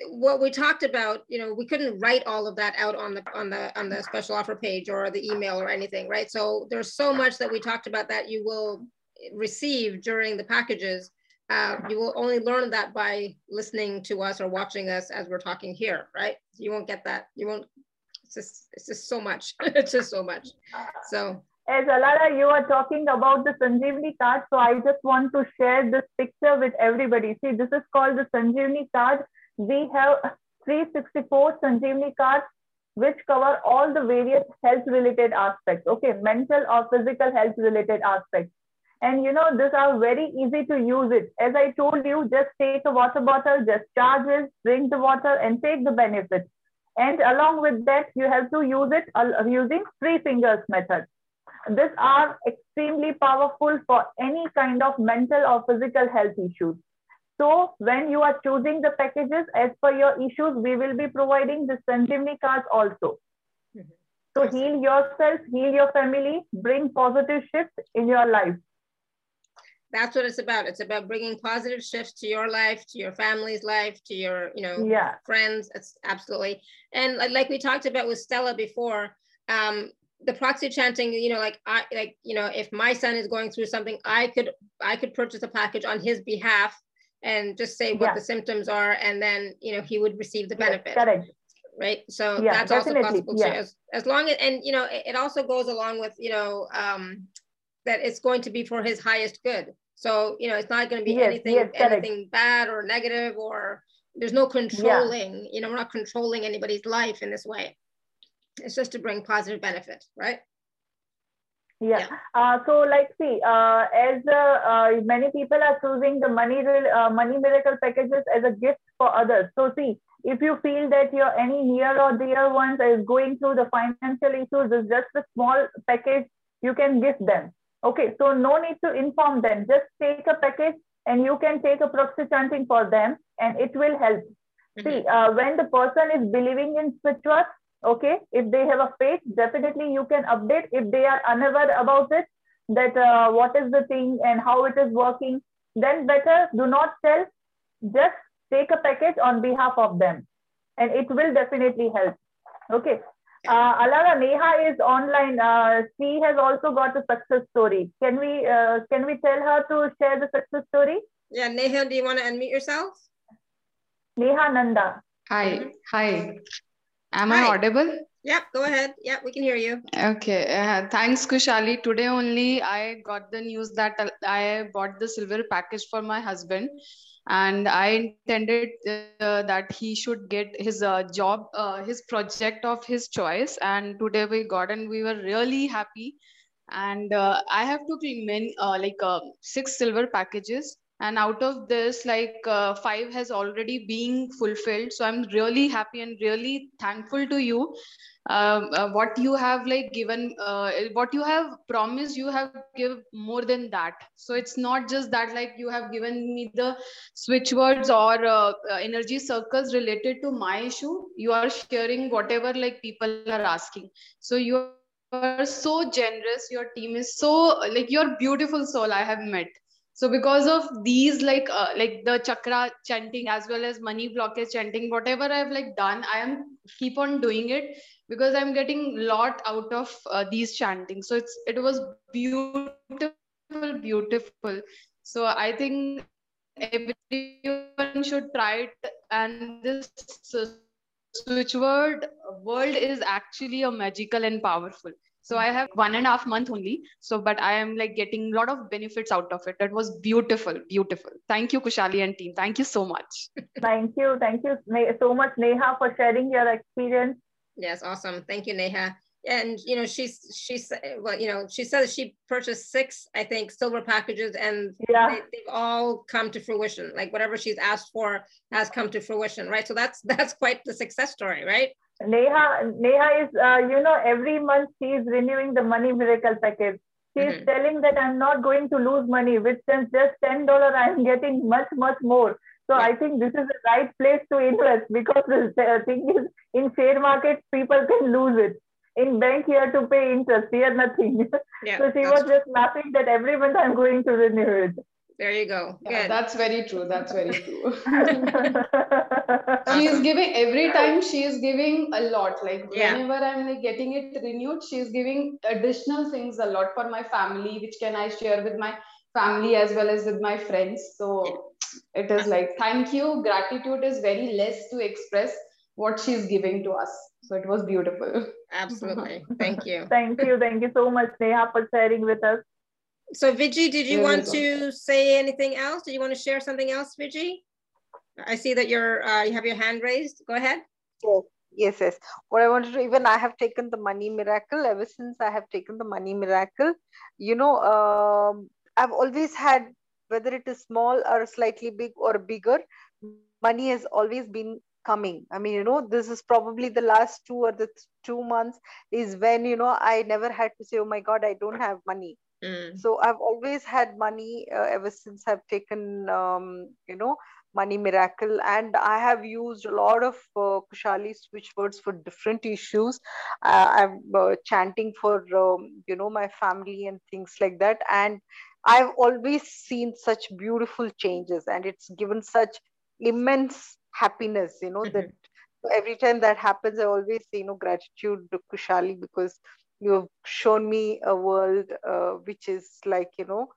what we talked about, you know, we couldn't write all of that out on the on the on the special offer page or the email or anything, right? So there's so much that we talked about that you will receive during the packages. Uh, you will only learn that by listening to us or watching us as we're talking here, right? You won't get that. You won't. It's just it's just so much. it's just so much. So as Alara, you are talking about the Sanjeevani card. So I just want to share this picture with everybody. See, this is called the Sanjeevani card we have 364 Sanjeevani cards which cover all the various health related aspects, okay, mental or physical health related aspects. And you know, these are very easy to use it. As I told you, just take a water bottle, just charge it, drink the water and take the benefit. And along with that, you have to use it using three fingers method. These are extremely powerful for any kind of mental or physical health issues. So when you are choosing the packages as per your issues, we will be providing the Sanjeevani cards also. Mm-hmm. So heal yourself, heal your family, bring positive shift in your life. That's what it's about. It's about bringing positive shifts to your life, to your family's life, to your, you know, yeah. friends. It's absolutely. And like we talked about with Stella before, um, the proxy chanting, you know, like I like, you know, if my son is going through something, I could I could purchase a package on his behalf and just say what yeah. the symptoms are, and then you know he would receive the benefit. Right so yeah, that's definitely. also possible too as, as long as and you know it, it, also goes along with you know um that it's going to be for his highest good so you know it's not going to be yes, anything yes, anything bad or negative or there's no controlling yeah. you know we're not controlling anybody's life in this way it's just to bring positive benefit right yeah, yeah. Uh, so like see uh, as uh, uh, many people are choosing the money uh, money miracle packages as a gift for others so see if you feel that your any near or dear ones is going through the financial issues, it's just a small package you can give them. Okay, so no need to inform them. Just take a package and you can take a proxy chanting for them and it will help. Mm-hmm. See, uh, when the person is believing in spiritual, okay, if they have a faith, definitely you can update. If they are unaware about it, that uh, what is the thing and how it is working, then better do not tell. Just take a package on behalf of them and it will definitely help. Okay. Uh, Alara Neha is online. Uh, she has also got a success story. Can we uh, can we tell her to share the success story? Yeah, Neha, do you want to unmute yourself? Neha Nanda. Hi, mm -hmm. hi. Am hi. I audible? Yeah, go ahead. Yeah, we can hear you. Okay. Uh, thanks, Khushali. Today only I got the news that I bought the silver package for my husband and i intended uh, that he should get his uh, job uh, his project of his choice. And today we got and we were really happy. And uh, i have took many uh, like uh, six silver packages. And out of this like five has already been fulfilled. So i'm really happy and really thankful to you um, uh, what you have like given uh, what you have promised you have give more than that. So it's not just that like you have given me the switch words or uh, uh, energy circles related to my issue. You are sharing whatever like people are asking. So you are so generous. Your team is so like your beautiful soul i have met. So because of these like uh, like the chakra chanting as well as money blockage chanting whatever i've like done i am keep on doing it because i'm getting a lot out of uh, these chanting so it's it was beautiful beautiful. So i think everyone should try it. And this switch word world is actually a magical and powerful. So i have one and a half month only. So but i am like getting a lot of benefits out of it. It was beautiful beautiful. Thank you khushali and team. Thank you so much. Thank you. Thank you so much neha for sharing your experience Yes, awesome. Thank you, Neha. And you know, she's she's well, you know, she says she purchased six, I think, silver packages, and yeah. they, have all come to fruition. Like whatever she's asked for has come to fruition, right? So that's that's quite the success story, right? Neha, Neha is, uh, you know, every month she is renewing the money miracle package. She is mm-hmm. telling that I'm not going to lose money, which since just ten dollar I'm getting much much more. So yeah. I think this is the right place to invest because the thing is in share market, people can lose it. In bank, you have to pay interest. Here, nothing. Yeah, so she was true. just mapping that every month I'm going to renew it. There you go. Yeah, that's very true. That's very true. she is giving every time she is giving a lot. Like yeah. whenever I'm like getting it renewed, she is giving additional things a lot for my family, which can I share with my family as well as with my friends. So it is like thank you. Gratitude is very less to express what she's giving to us. So it was beautiful. Absolutely. Thank you. Thank you. Thank you so much neha for sharing with us. So Viji, did you You're want to say anything else? Did you want to share something else Viji? i see that you're uh, you have your hand raised. Go ahead. Yes. Yes yes. What i wanted to even i have taken the money miracle. Ever since i have taken the money miracle you know um, i've always had whether it is small or slightly big or bigger money has always been coming. I mean you know this is probably the last two or the two months is when you know i never had to say oh my god i don't have money. Mm. so i've always had money uh, ever since i've taken um, you know money miracle. And i have used a lot of uh, khushali switch words for different issues. Uh, i'm uh, chanting for um, you know my family and things like that. And i've always seen such beautiful changes and it's given such immense happiness you know that every time that happens i always say you know gratitude to khushali because you've shown me a world uh, which is like you know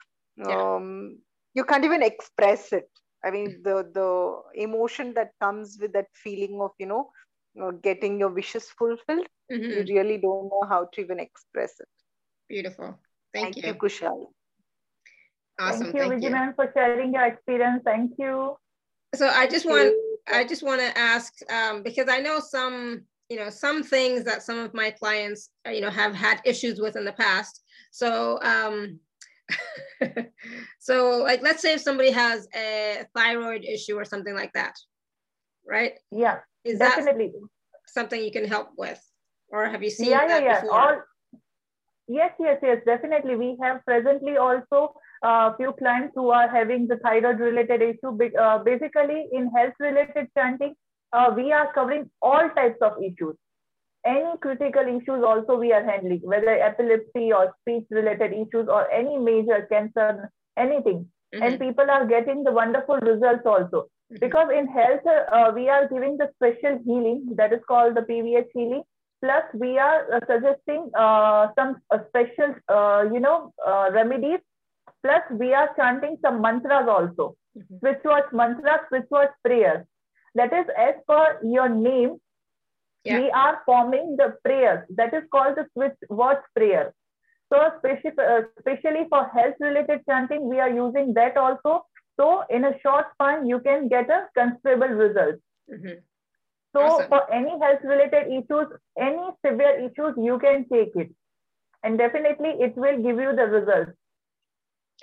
um, you can't even express it. I mean the the emotion that comes with that feeling of you know, you know getting your wishes fulfilled mm-hmm. you really don't know how to even express it. Beautiful. Thank, thank you. you khushali awesome thank you thank you. for sharing your experience. Thank you. So i just want i just want to ask um, because i know some you know some things that some of my clients you know have had issues with in the past. So um so like let's say if somebody has a thyroid issue or something like that right? Yeah is definitely. that something you can help with? Or have you seen yeah that yeah yeah. before? All, yes yes yes definitely. We have presently also uh, few clients who are having the thyroid related issue uh, basically in health related chanting uh, we are covering all types of issues. Any critical issues also we are handling, whether epilepsy or speech related issues or any major cancer, anything. Mm-hmm. And people are getting the wonderful results also. Mm-hmm. Because in health, uh, we are giving the special healing that is called the PVH healing. Plus, we are uh, suggesting uh, some uh, special, uh, you know, remedies. Plus, we are chanting some mantras also. Mm-hmm. Which was mantras, which was prayers that is, as per your name, yeah. we are forming the prayers. That is called the switch words prayer. So, especially, uh, for health related chanting, we are using that also. So, in a short time, you can get a considerable result. Mm-hmm. So, awesome. for any health related issues, any severe issues, you can take it. And definitely, it will give you the results.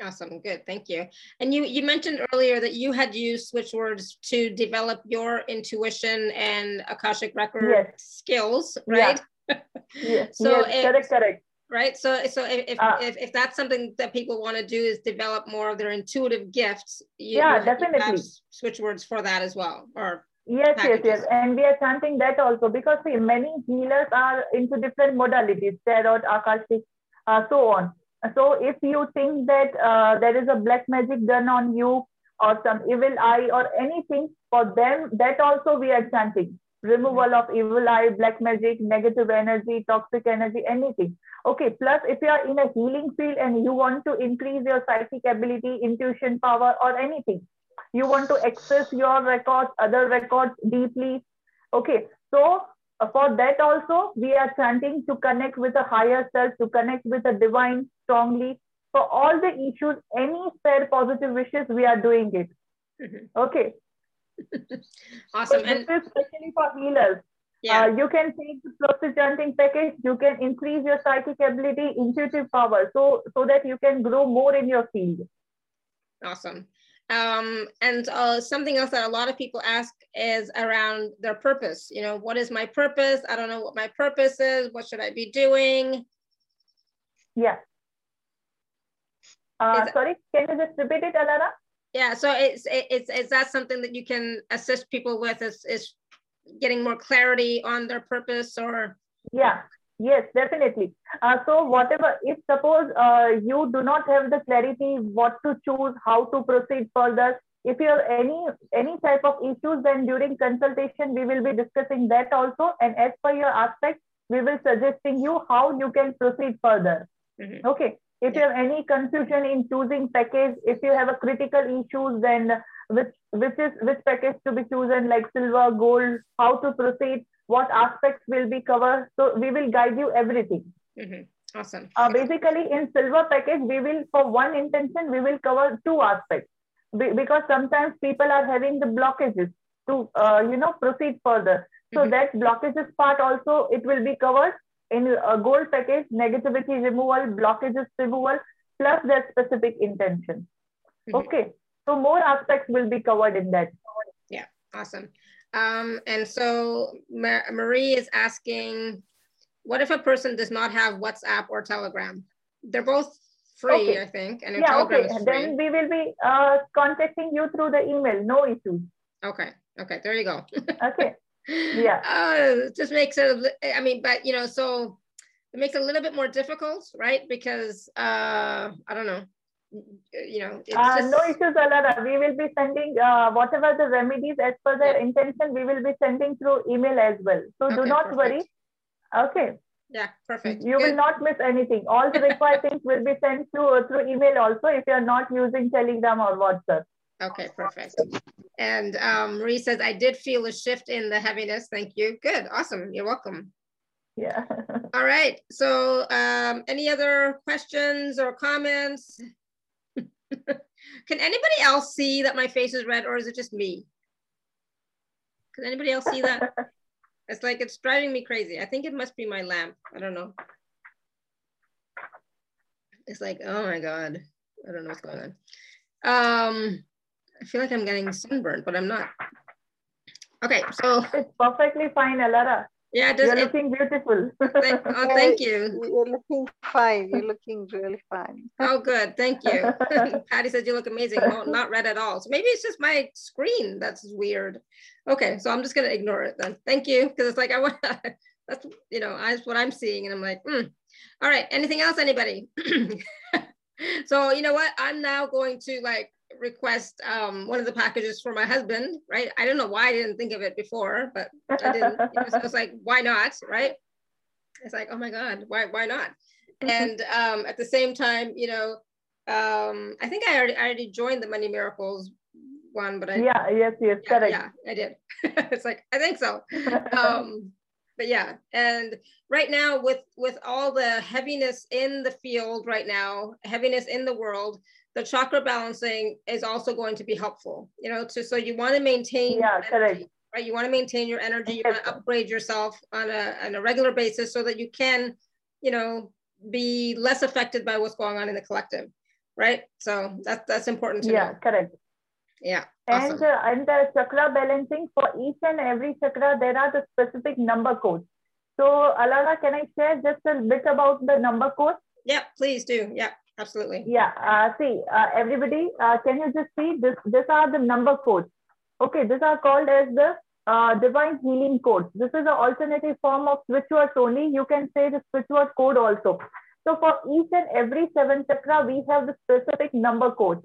Awesome, good, thank you. And you you mentioned earlier that you had used switch words to develop your intuition and Akashic record yes. skills, right? Yeah. yes, so yes, correct, correct. Right. So so if if, uh, if, if, that's something that people want to do is develop more of their intuitive gifts, you, yeah, definitely switch words for that as well, or Yes, packages. yes, yes. And we are chanting that also because see, many healers are into different modalities, tarot, Akashic, uh, so on. So if you think that uh, there is a black magic done on you or some evil eye or anything, for them, that also we are chanting. Removal of evil eye, black magic, negative energy, toxic energy, anything. Okay, plus if you are in a healing field and you want to increase your psychic ability, intuition power, or anything, you want to access your records, other records deeply. Okay, so uh, for that also, we are chanting to connect with a higher self, to connect with the divine strongly. For all the issues, any fair positive wishes, we are doing it. Mm-hmm. Okay. awesome. So this is especially for healers. Yeah. Uh, you can take the process chanting package. You can increase your psychic ability, intuitive power, so so that you can grow more in your field. Awesome. Um, and uh, something else that a lot of people ask is around their purpose. You know, what is my purpose? I don't know what my purpose is. What should I be doing? Yeah. Uh, is sorry, can you just repeat it, Alara? Yeah, so it's it's is that something that you can assist people with? Is is getting more clarity on their purpose or? Yeah, Yes, definitely. Uh, so whatever, if suppose uh, you do not have the clarity what to choose, how to proceed further, if you have any any type of issues, then during consultation we will be discussing that also. And as per your aspect, we will suggesting you how you can proceed further. Mm-hmm. Okay. If you have any confusion in choosing package, if you have a critical issues, then which which is which package to be chosen, like silver, gold, how to proceed what aspects will be covered. So we will guide you everything. Mm-hmm. Awesome. Uh, basically, in silver package, we will, for one intention, we will cover two aspects. Be- because sometimes people are having the blockages to, uh, you know, proceed further. So mm-hmm. that blockages part also, it will be covered in a gold package, negativity removal, blockages removal, plus their specific intention. Mm-hmm. Okay. So more aspects will be covered in that. Yeah, awesome. Um, and so Ma Marie is asking, what if a person does not have WhatsApp or Telegram? They're both free, okay. I think. And yeah, okay. Then we will be uh, contacting you through the email. No issues. Okay. Okay. There you go. okay. Yeah. Uh, just makes it. I mean, but you know, so it makes it a little bit more difficult, right? Because uh, I don't know. You know, uh, just... no issues, Alara. We will be sending uh, whatever the remedies as per their yeah. intention. We will be sending through email as well. So okay, do not perfect. worry. Okay. Yeah, perfect. You Good. will not miss anything. All the required things will be sent to uh, through email also if you are not using Telegram or WhatsApp. Okay, perfect. And um, Marie says, I did feel a shift in the heaviness. Thank you. Good, awesome. You're welcome. Yeah. All right. So um, any other questions or comments? Can anybody else see that my face is red or is it just me? Can anybody else see that? It's like it's driving me crazy. I think it must be my lamp. I don't know. It's like, oh my God. I don't know what's going on. Um, I feel like I'm getting sunburned, but I'm not. Okay, so it's perfectly fine, Alara. Yeah, does, you're it, looking beautiful. Thank, oh, thank you. You're looking fine. You're looking really fine. Oh, good. Thank you. Patty said you look amazing. No, not red at all. So maybe it's just my screen that's weird. Okay, so I'm just gonna ignore it then. Thank you, because it's like I want. that's you know, that's what I'm seeing, and I'm like, mm. all right. Anything else, anybody? so you know what? I'm now going to like request um, one of the packages for my husband, right? I don't know why I didn't think of it before, but I didn't. You know, so it's like, why not, right? It's like, oh my God, why, why not? and um, at the same time, you know, um, I think I already, I already joined the Money Miracles one, but I yeah, yes, yes, yeah. Yeah, I did. it's like I think so. Um, but yeah, and right now with with all the heaviness in the field right now, heaviness in the world, the chakra balancing is also going to be helpful, you know, to, so you want to maintain, yeah, correct. right? You want to maintain your energy, you want to upgrade yourself on a, on a regular basis so that you can, you know, be less affected by what's going on in the collective, right? So that's, that's important to yeah, know. correct. Yeah. Awesome. And, uh, and the chakra balancing for each and every chakra, there are the specific number codes. So Alara, can I share just a bit about the number code? Yeah, please do. Yeah. Absolutely. Yeah. Uh, see, uh, everybody, uh, can you just see this? These are the number codes. Okay, these are called as the uh, divine healing codes. This is an alternative form of switch words only. You can say the switch word code also. So for each and every seven chakra, we have the specific number code.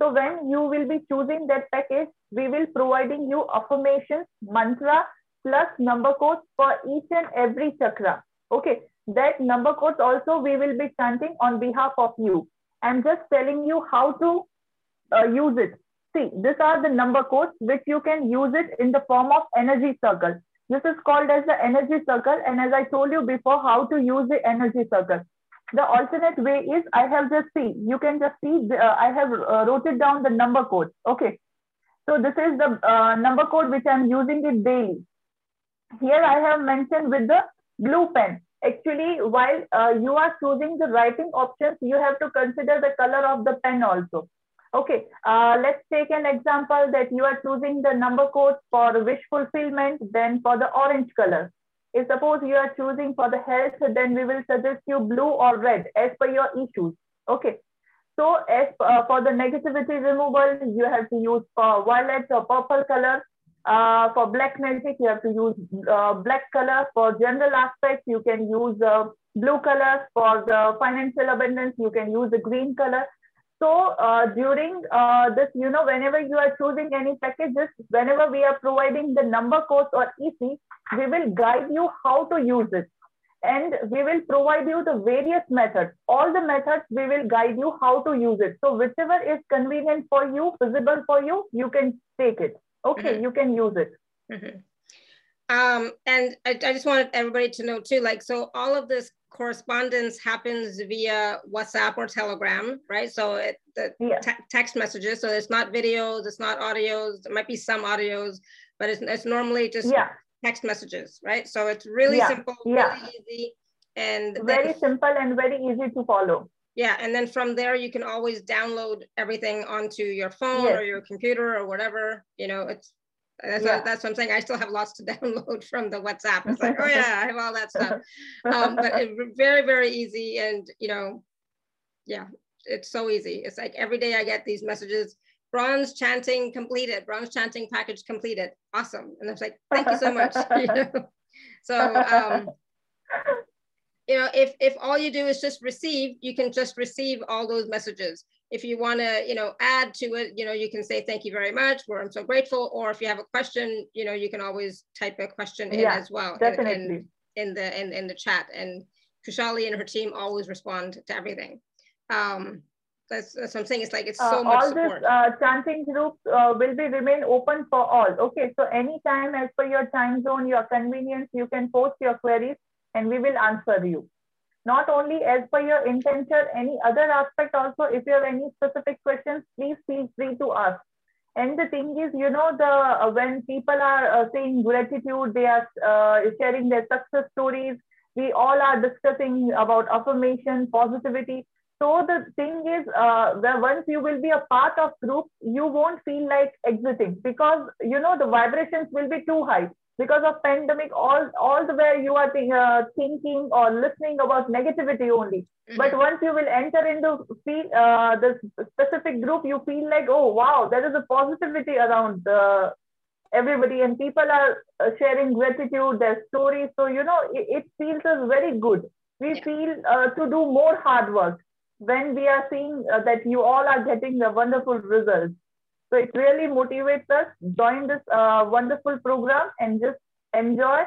So when you will be choosing that package, we will providing you affirmations, mantra, plus number codes for each and every chakra. Okay that number codes also we will be chanting on behalf of you. I'm just telling you how to uh, use it. See, these are the number codes which you can use it in the form of energy circle. This is called as the energy circle. And as I told you before, how to use the energy circle. The alternate way is I have just see, you can just see, the, uh, I have uh, wrote it down the number code. Okay. So this is the uh, number code which I'm using it daily. Here I have mentioned with the blue pen actually while uh, you are choosing the writing options you have to consider the color of the pen also. Okay uh, let's take an example that you are choosing the number code for wish fulfillment then for the orange color. If suppose you are choosing for the health then we will suggest you blue or red as per your issues. Okay so as uh, for the negativity removal you have to use for violet or purple color uh, for black magic, you have to use uh, black color. For general aspects, you can use uh, blue color. For the financial abundance, you can use the green color. So uh, during uh, this, you know, whenever you are choosing any packages, whenever we are providing the number codes or EC, we will guide you how to use it. And we will provide you the various methods. All the methods, we will guide you how to use it. So whichever is convenient for you, feasible for you, you can take it okay, mm-hmm. you can use it. Mm-hmm. Um, and I, I, just wanted everybody to know too, like, so all of this correspondence happens via WhatsApp or Telegram, right? So it, the yeah. te- text messages, so it's not videos, it's not audios, there might be some audios, but it's, it's normally just yeah. text messages, right? So it's really yeah. simple, really easy. And very simple and very easy to follow. Yeah, and then from there you can always download everything onto your phone yes. or your computer or whatever. You know, it's that's yeah. what, that's what I'm saying. I still have lots to download from the WhatsApp. It's like, oh yeah, I have all that stuff. Um, but it, very very easy, and you know, yeah, it's so easy. It's like every day I get these messages, bronze chanting completed, bronze chanting package completed. Awesome. And I was like, thank you so much. you know? So, um, you know, if, if all you do is just receive, you can just receive all those messages. If you want to, you know, add to it, you know, you can say, thank you very much, where I'm so grateful. Or if you have a question, you know, you can always type a question in yeah, as well. Definitely. In, in, in the, in, in the chat. And Khushali and her team always respond to everything. Um, that's, that's what I'm saying. It's like it's so uh, much all support. this uh, chanting groups uh, will be remain open for all. Okay, so anytime as per your time zone, your convenience, you can post your queries and we will answer you. Not only as per your intention, any other aspect also, if you have any specific questions, please feel free to ask. And the thing is, you know, the uh, when people are uh, saying gratitude, they are uh, sharing their success stories. We all are discussing about affirmation, positivity so the thing is, uh, once you will be a part of group, you won't feel like exiting because you know the vibrations will be too high because of pandemic. All all the way you are uh, thinking or listening about negativity only. Mm-hmm. But once you will enter into feel uh, the specific group, you feel like oh wow, there is a positivity around uh, everybody, and people are uh, sharing gratitude, their stories. So you know it, it feels us very good. We yeah. feel uh, to do more hard work when we are seeing uh, that you all are getting the wonderful results. So it really motivates us, join this uh, wonderful program and just enjoy.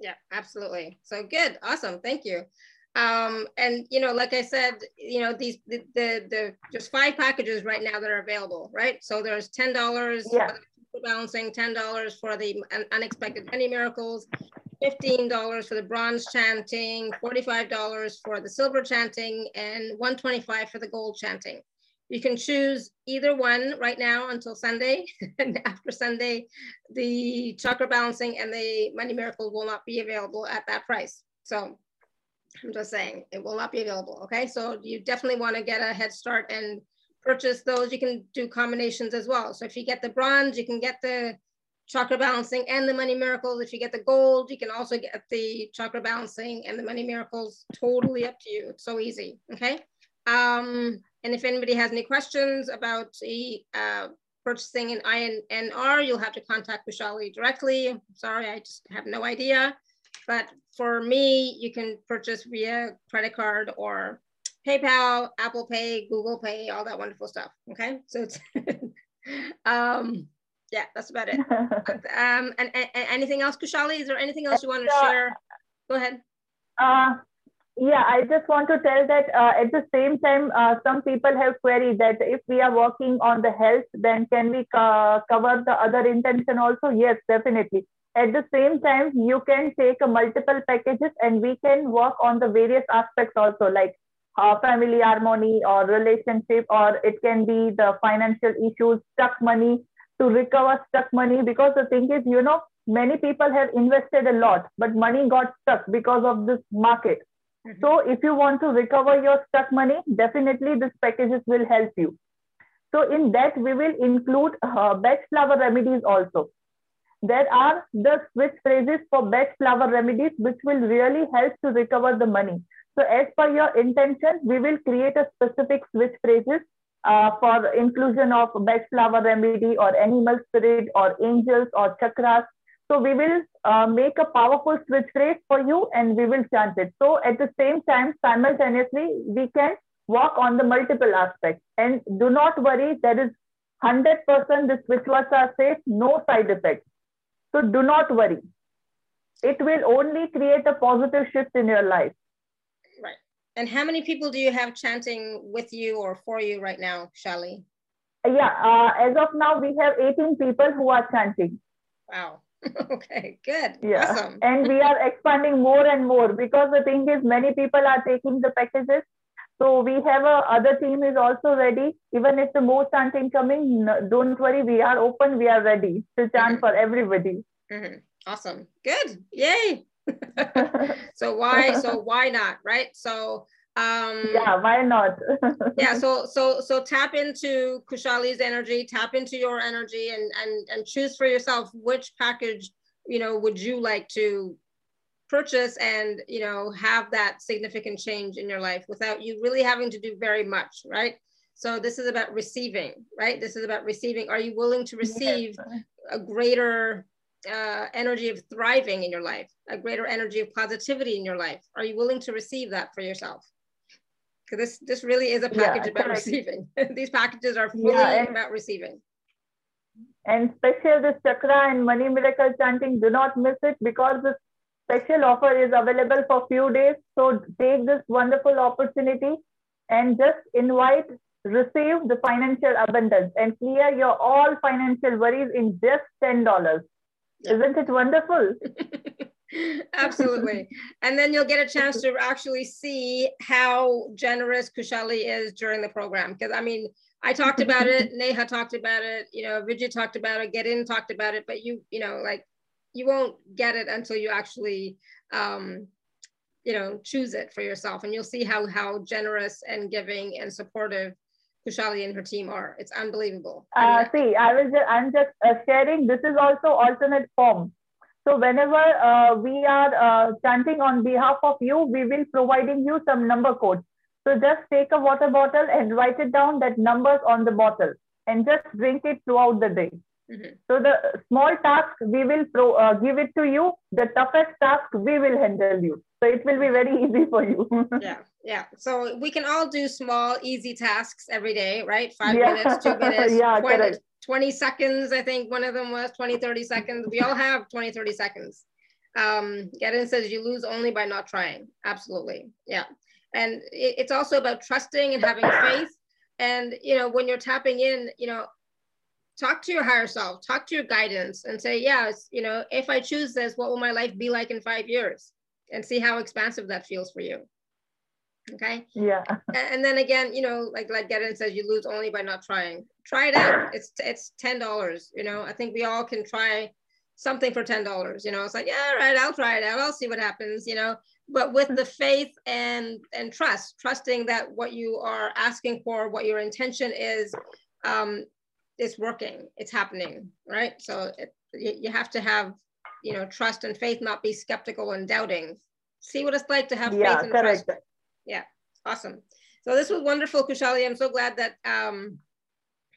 Yeah, absolutely. So good. Awesome. Thank you. Um, and, you know, like I said, you know, these, the, the, the just five packages right now that are available, right? So there's $10 yeah. for balancing, $10 for the unexpected money miracles, $15 for the bronze chanting, $45 for the silver chanting, and 125 for the gold chanting. You can choose either one right now until Sunday. and after Sunday, the chakra balancing and the money miracle will not be available at that price. So I'm just saying it will not be available. Okay. So you definitely want to get a head start and purchase those. You can do combinations as well. So if you get the bronze, you can get the chakra balancing and the money miracles. If you get the gold, you can also get the chakra balancing and the money miracles. Totally up to you. It's so easy. Okay. Um, and if anybody has any questions about the uh, purchasing an INR, you'll have to contact Khushali directly. sorry, I just have no idea. But for me, you can purchase via credit card or PayPal, Apple Pay, Google Pay, all that wonderful stuff. Okay, so it's um, yeah, that's about it. um, and, and, anything else, Khushali? Is there anything else you want to share? Go ahead. Uh, yeah, I just want to tell that uh, at the same time, uh, some people have queried that if we are working on the health, then can we cover the other intention also? Yes, definitely. At the same time, you can take multiple packages and we can work on the various aspects also, like uh, family harmony or relationship, or it can be the financial issues, stuck money, to recover stuck money because the thing is, you know, many people have invested a lot, but money got stuck because of this market. Mm-hmm. So if you want to recover your stuck money, definitely this packages will help you. So in that, we will include uh, Bach flower remedies also. There are the switch phrases for Bach flower remedies, which will really help to recover the money. So as per your intention, we will create a specific switch phrases uh, for inclusion of Bach flower remedy or animal spirit or angels or chakras. So we will uh, make a powerful switch phrase for you and we will chant it. So at the same time, simultaneously, we can work on the multiple aspects. And do not worry, there is 100% the switch are safe, no side effects. So do not worry. It will only create a positive shift in your life. Right. And how many people do you have chanting with you or for you right now, Shali? Yeah, uh, as of now, we have 18 people who are chanting. Wow. okay, good. Yeah. Awesome. and we are expanding more and more because the thing is, many people are taking the packages. So we have a other team is also ready. Even if the more chanting coming, don't worry, we are open. We are ready to chant mm-hmm. for everybody. Mm-hmm. Awesome. Good. Yay. so why so why not right so um yeah why not? yeah so so so tap into khushali's energy tap into your energy and and and choose for yourself which package you know would you like to purchase and you know have that significant change in your life without you really having to do very much right? So this is about receiving right? This is about receiving. Are you willing to receive yes. a greater uh, energy of thriving in your life a greater energy of positivity in your life? Are you willing to receive that for yourself because this this really is a package yeah, about correct. receiving these packages are fully yeah, about receiving and special this chakra and money miracle chanting, do not miss it because this special offer is available for few days. So take this wonderful opportunity and just invite, receive the financial abundance and clear your all financial worries in just $10. Yeah. Isn't it wonderful? Absolutely. and then you'll get a chance to actually see how generous Khushali is during the program. Because I mean, I talked about it, Neha talked about it, you know, Vijay talked about it, Get In talked about it, but you, you know, like you won't get it until you actually, um, you know, choose it for yourself. And you'll see how, how generous and giving and supportive Khushali and her team are. It's unbelievable. Uh, see, I was just, I'm just uh, sharing. This is also alternate form. So whenever uh, we are uh, chanting on behalf of you, we will providing you some number codes. So just take a water bottle and write it down that numbers on the bottle and just drink it throughout the day. Mm-hmm. So the small task we will pro, uh, give it to you. The toughest task we will handle you. So it will be very easy for you. yeah, yeah. So we can all do small, easy tasks every day, right? Five yeah. minutes, two minutes, yeah, 20, 20, seconds. I think one of them was 20, 30 seconds. We all have 20, 30 seconds. Um, Gedin says you lose only by not trying. Absolutely. Yeah and it's also about trusting and having faith and you know when you're tapping in you know talk to your higher self talk to your guidance and say yes you know if i choose this what will my life be like in five years and see how expansive that feels for you okay? Yeah. And then again you know like like Gedin says you lose only by not trying. Try it out. It's it's ten dollars you know? I think we all can try something for ten dollars you know? It's like yeah all right i'll try it out. I'll see what happens you know? But with the faith and and trust trusting that what you are asking for what your intention is um is working. It's happening right? So it, you, you have to have you know trust and faith not be skeptical and doubting. See what it's like to have yeah, faith and correct. trust yeah awesome. So this was wonderful khushali. I'm so glad that um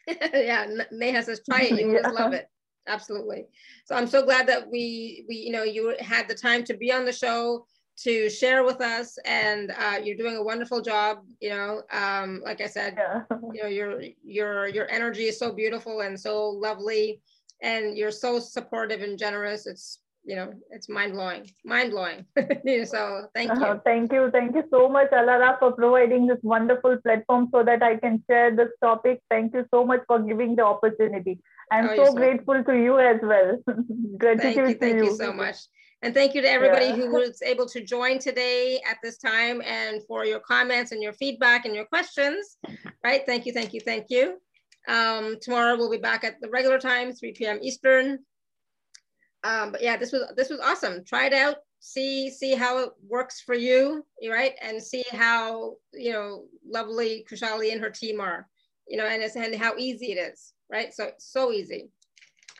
yeah neha says try it you yeah. love it. Absolutely. So i'm so glad that we we you know you had the time to be on the show to share with us and uh, you're doing a wonderful job you know um, like i said yeah. you know your your your energy is so beautiful and so lovely and you're so supportive and generous. It's you know it's mind-blowing mind-blowing so thank you uh, thank you thank you so much alara for providing this wonderful platform so that i can share this topic thank you so much for giving the opportunity i'm oh, so grateful to you as well gratitude thank you, thank you. you so much and thank you to everybody yeah. who was able to join today at this time and for your comments and your feedback and your questions, right? Thank you, thank you, thank you. Um, tomorrow we'll be back at the regular time, 3 p.m. Eastern. Um, but yeah, this was this was awesome. Try it out, see see how it works for you, right? And see how you know lovely Khushali and her team are, you know, and and how easy it is, right? So so easy.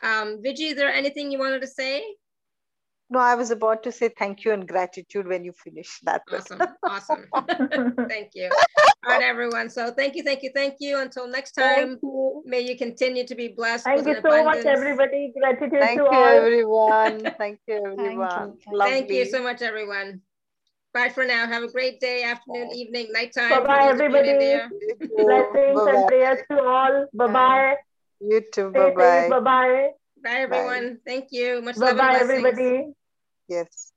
Um, Vijay, is there anything you wanted to say? No, I was about to say thank you and gratitude when you finish that. Awesome. Awesome. thank you. All right, everyone. So thank you, thank you, thank you. Until next time, you. may you continue to be blessed. Thank you so abundance. much, everybody. Gratitude thank to you, all. everyone. Thank you, everyone. Thank you. thank you so much, everyone. Bye for now. Have a great day, afternoon, Bye. evening, nighttime. Bye bye, everybody. Blessings bye -bye. and prayers to all. Bye bye. You too. Bye bye. Bye bye. Bye, everyone. Bye. Thank you. Much bye love bye, everybody. Yes.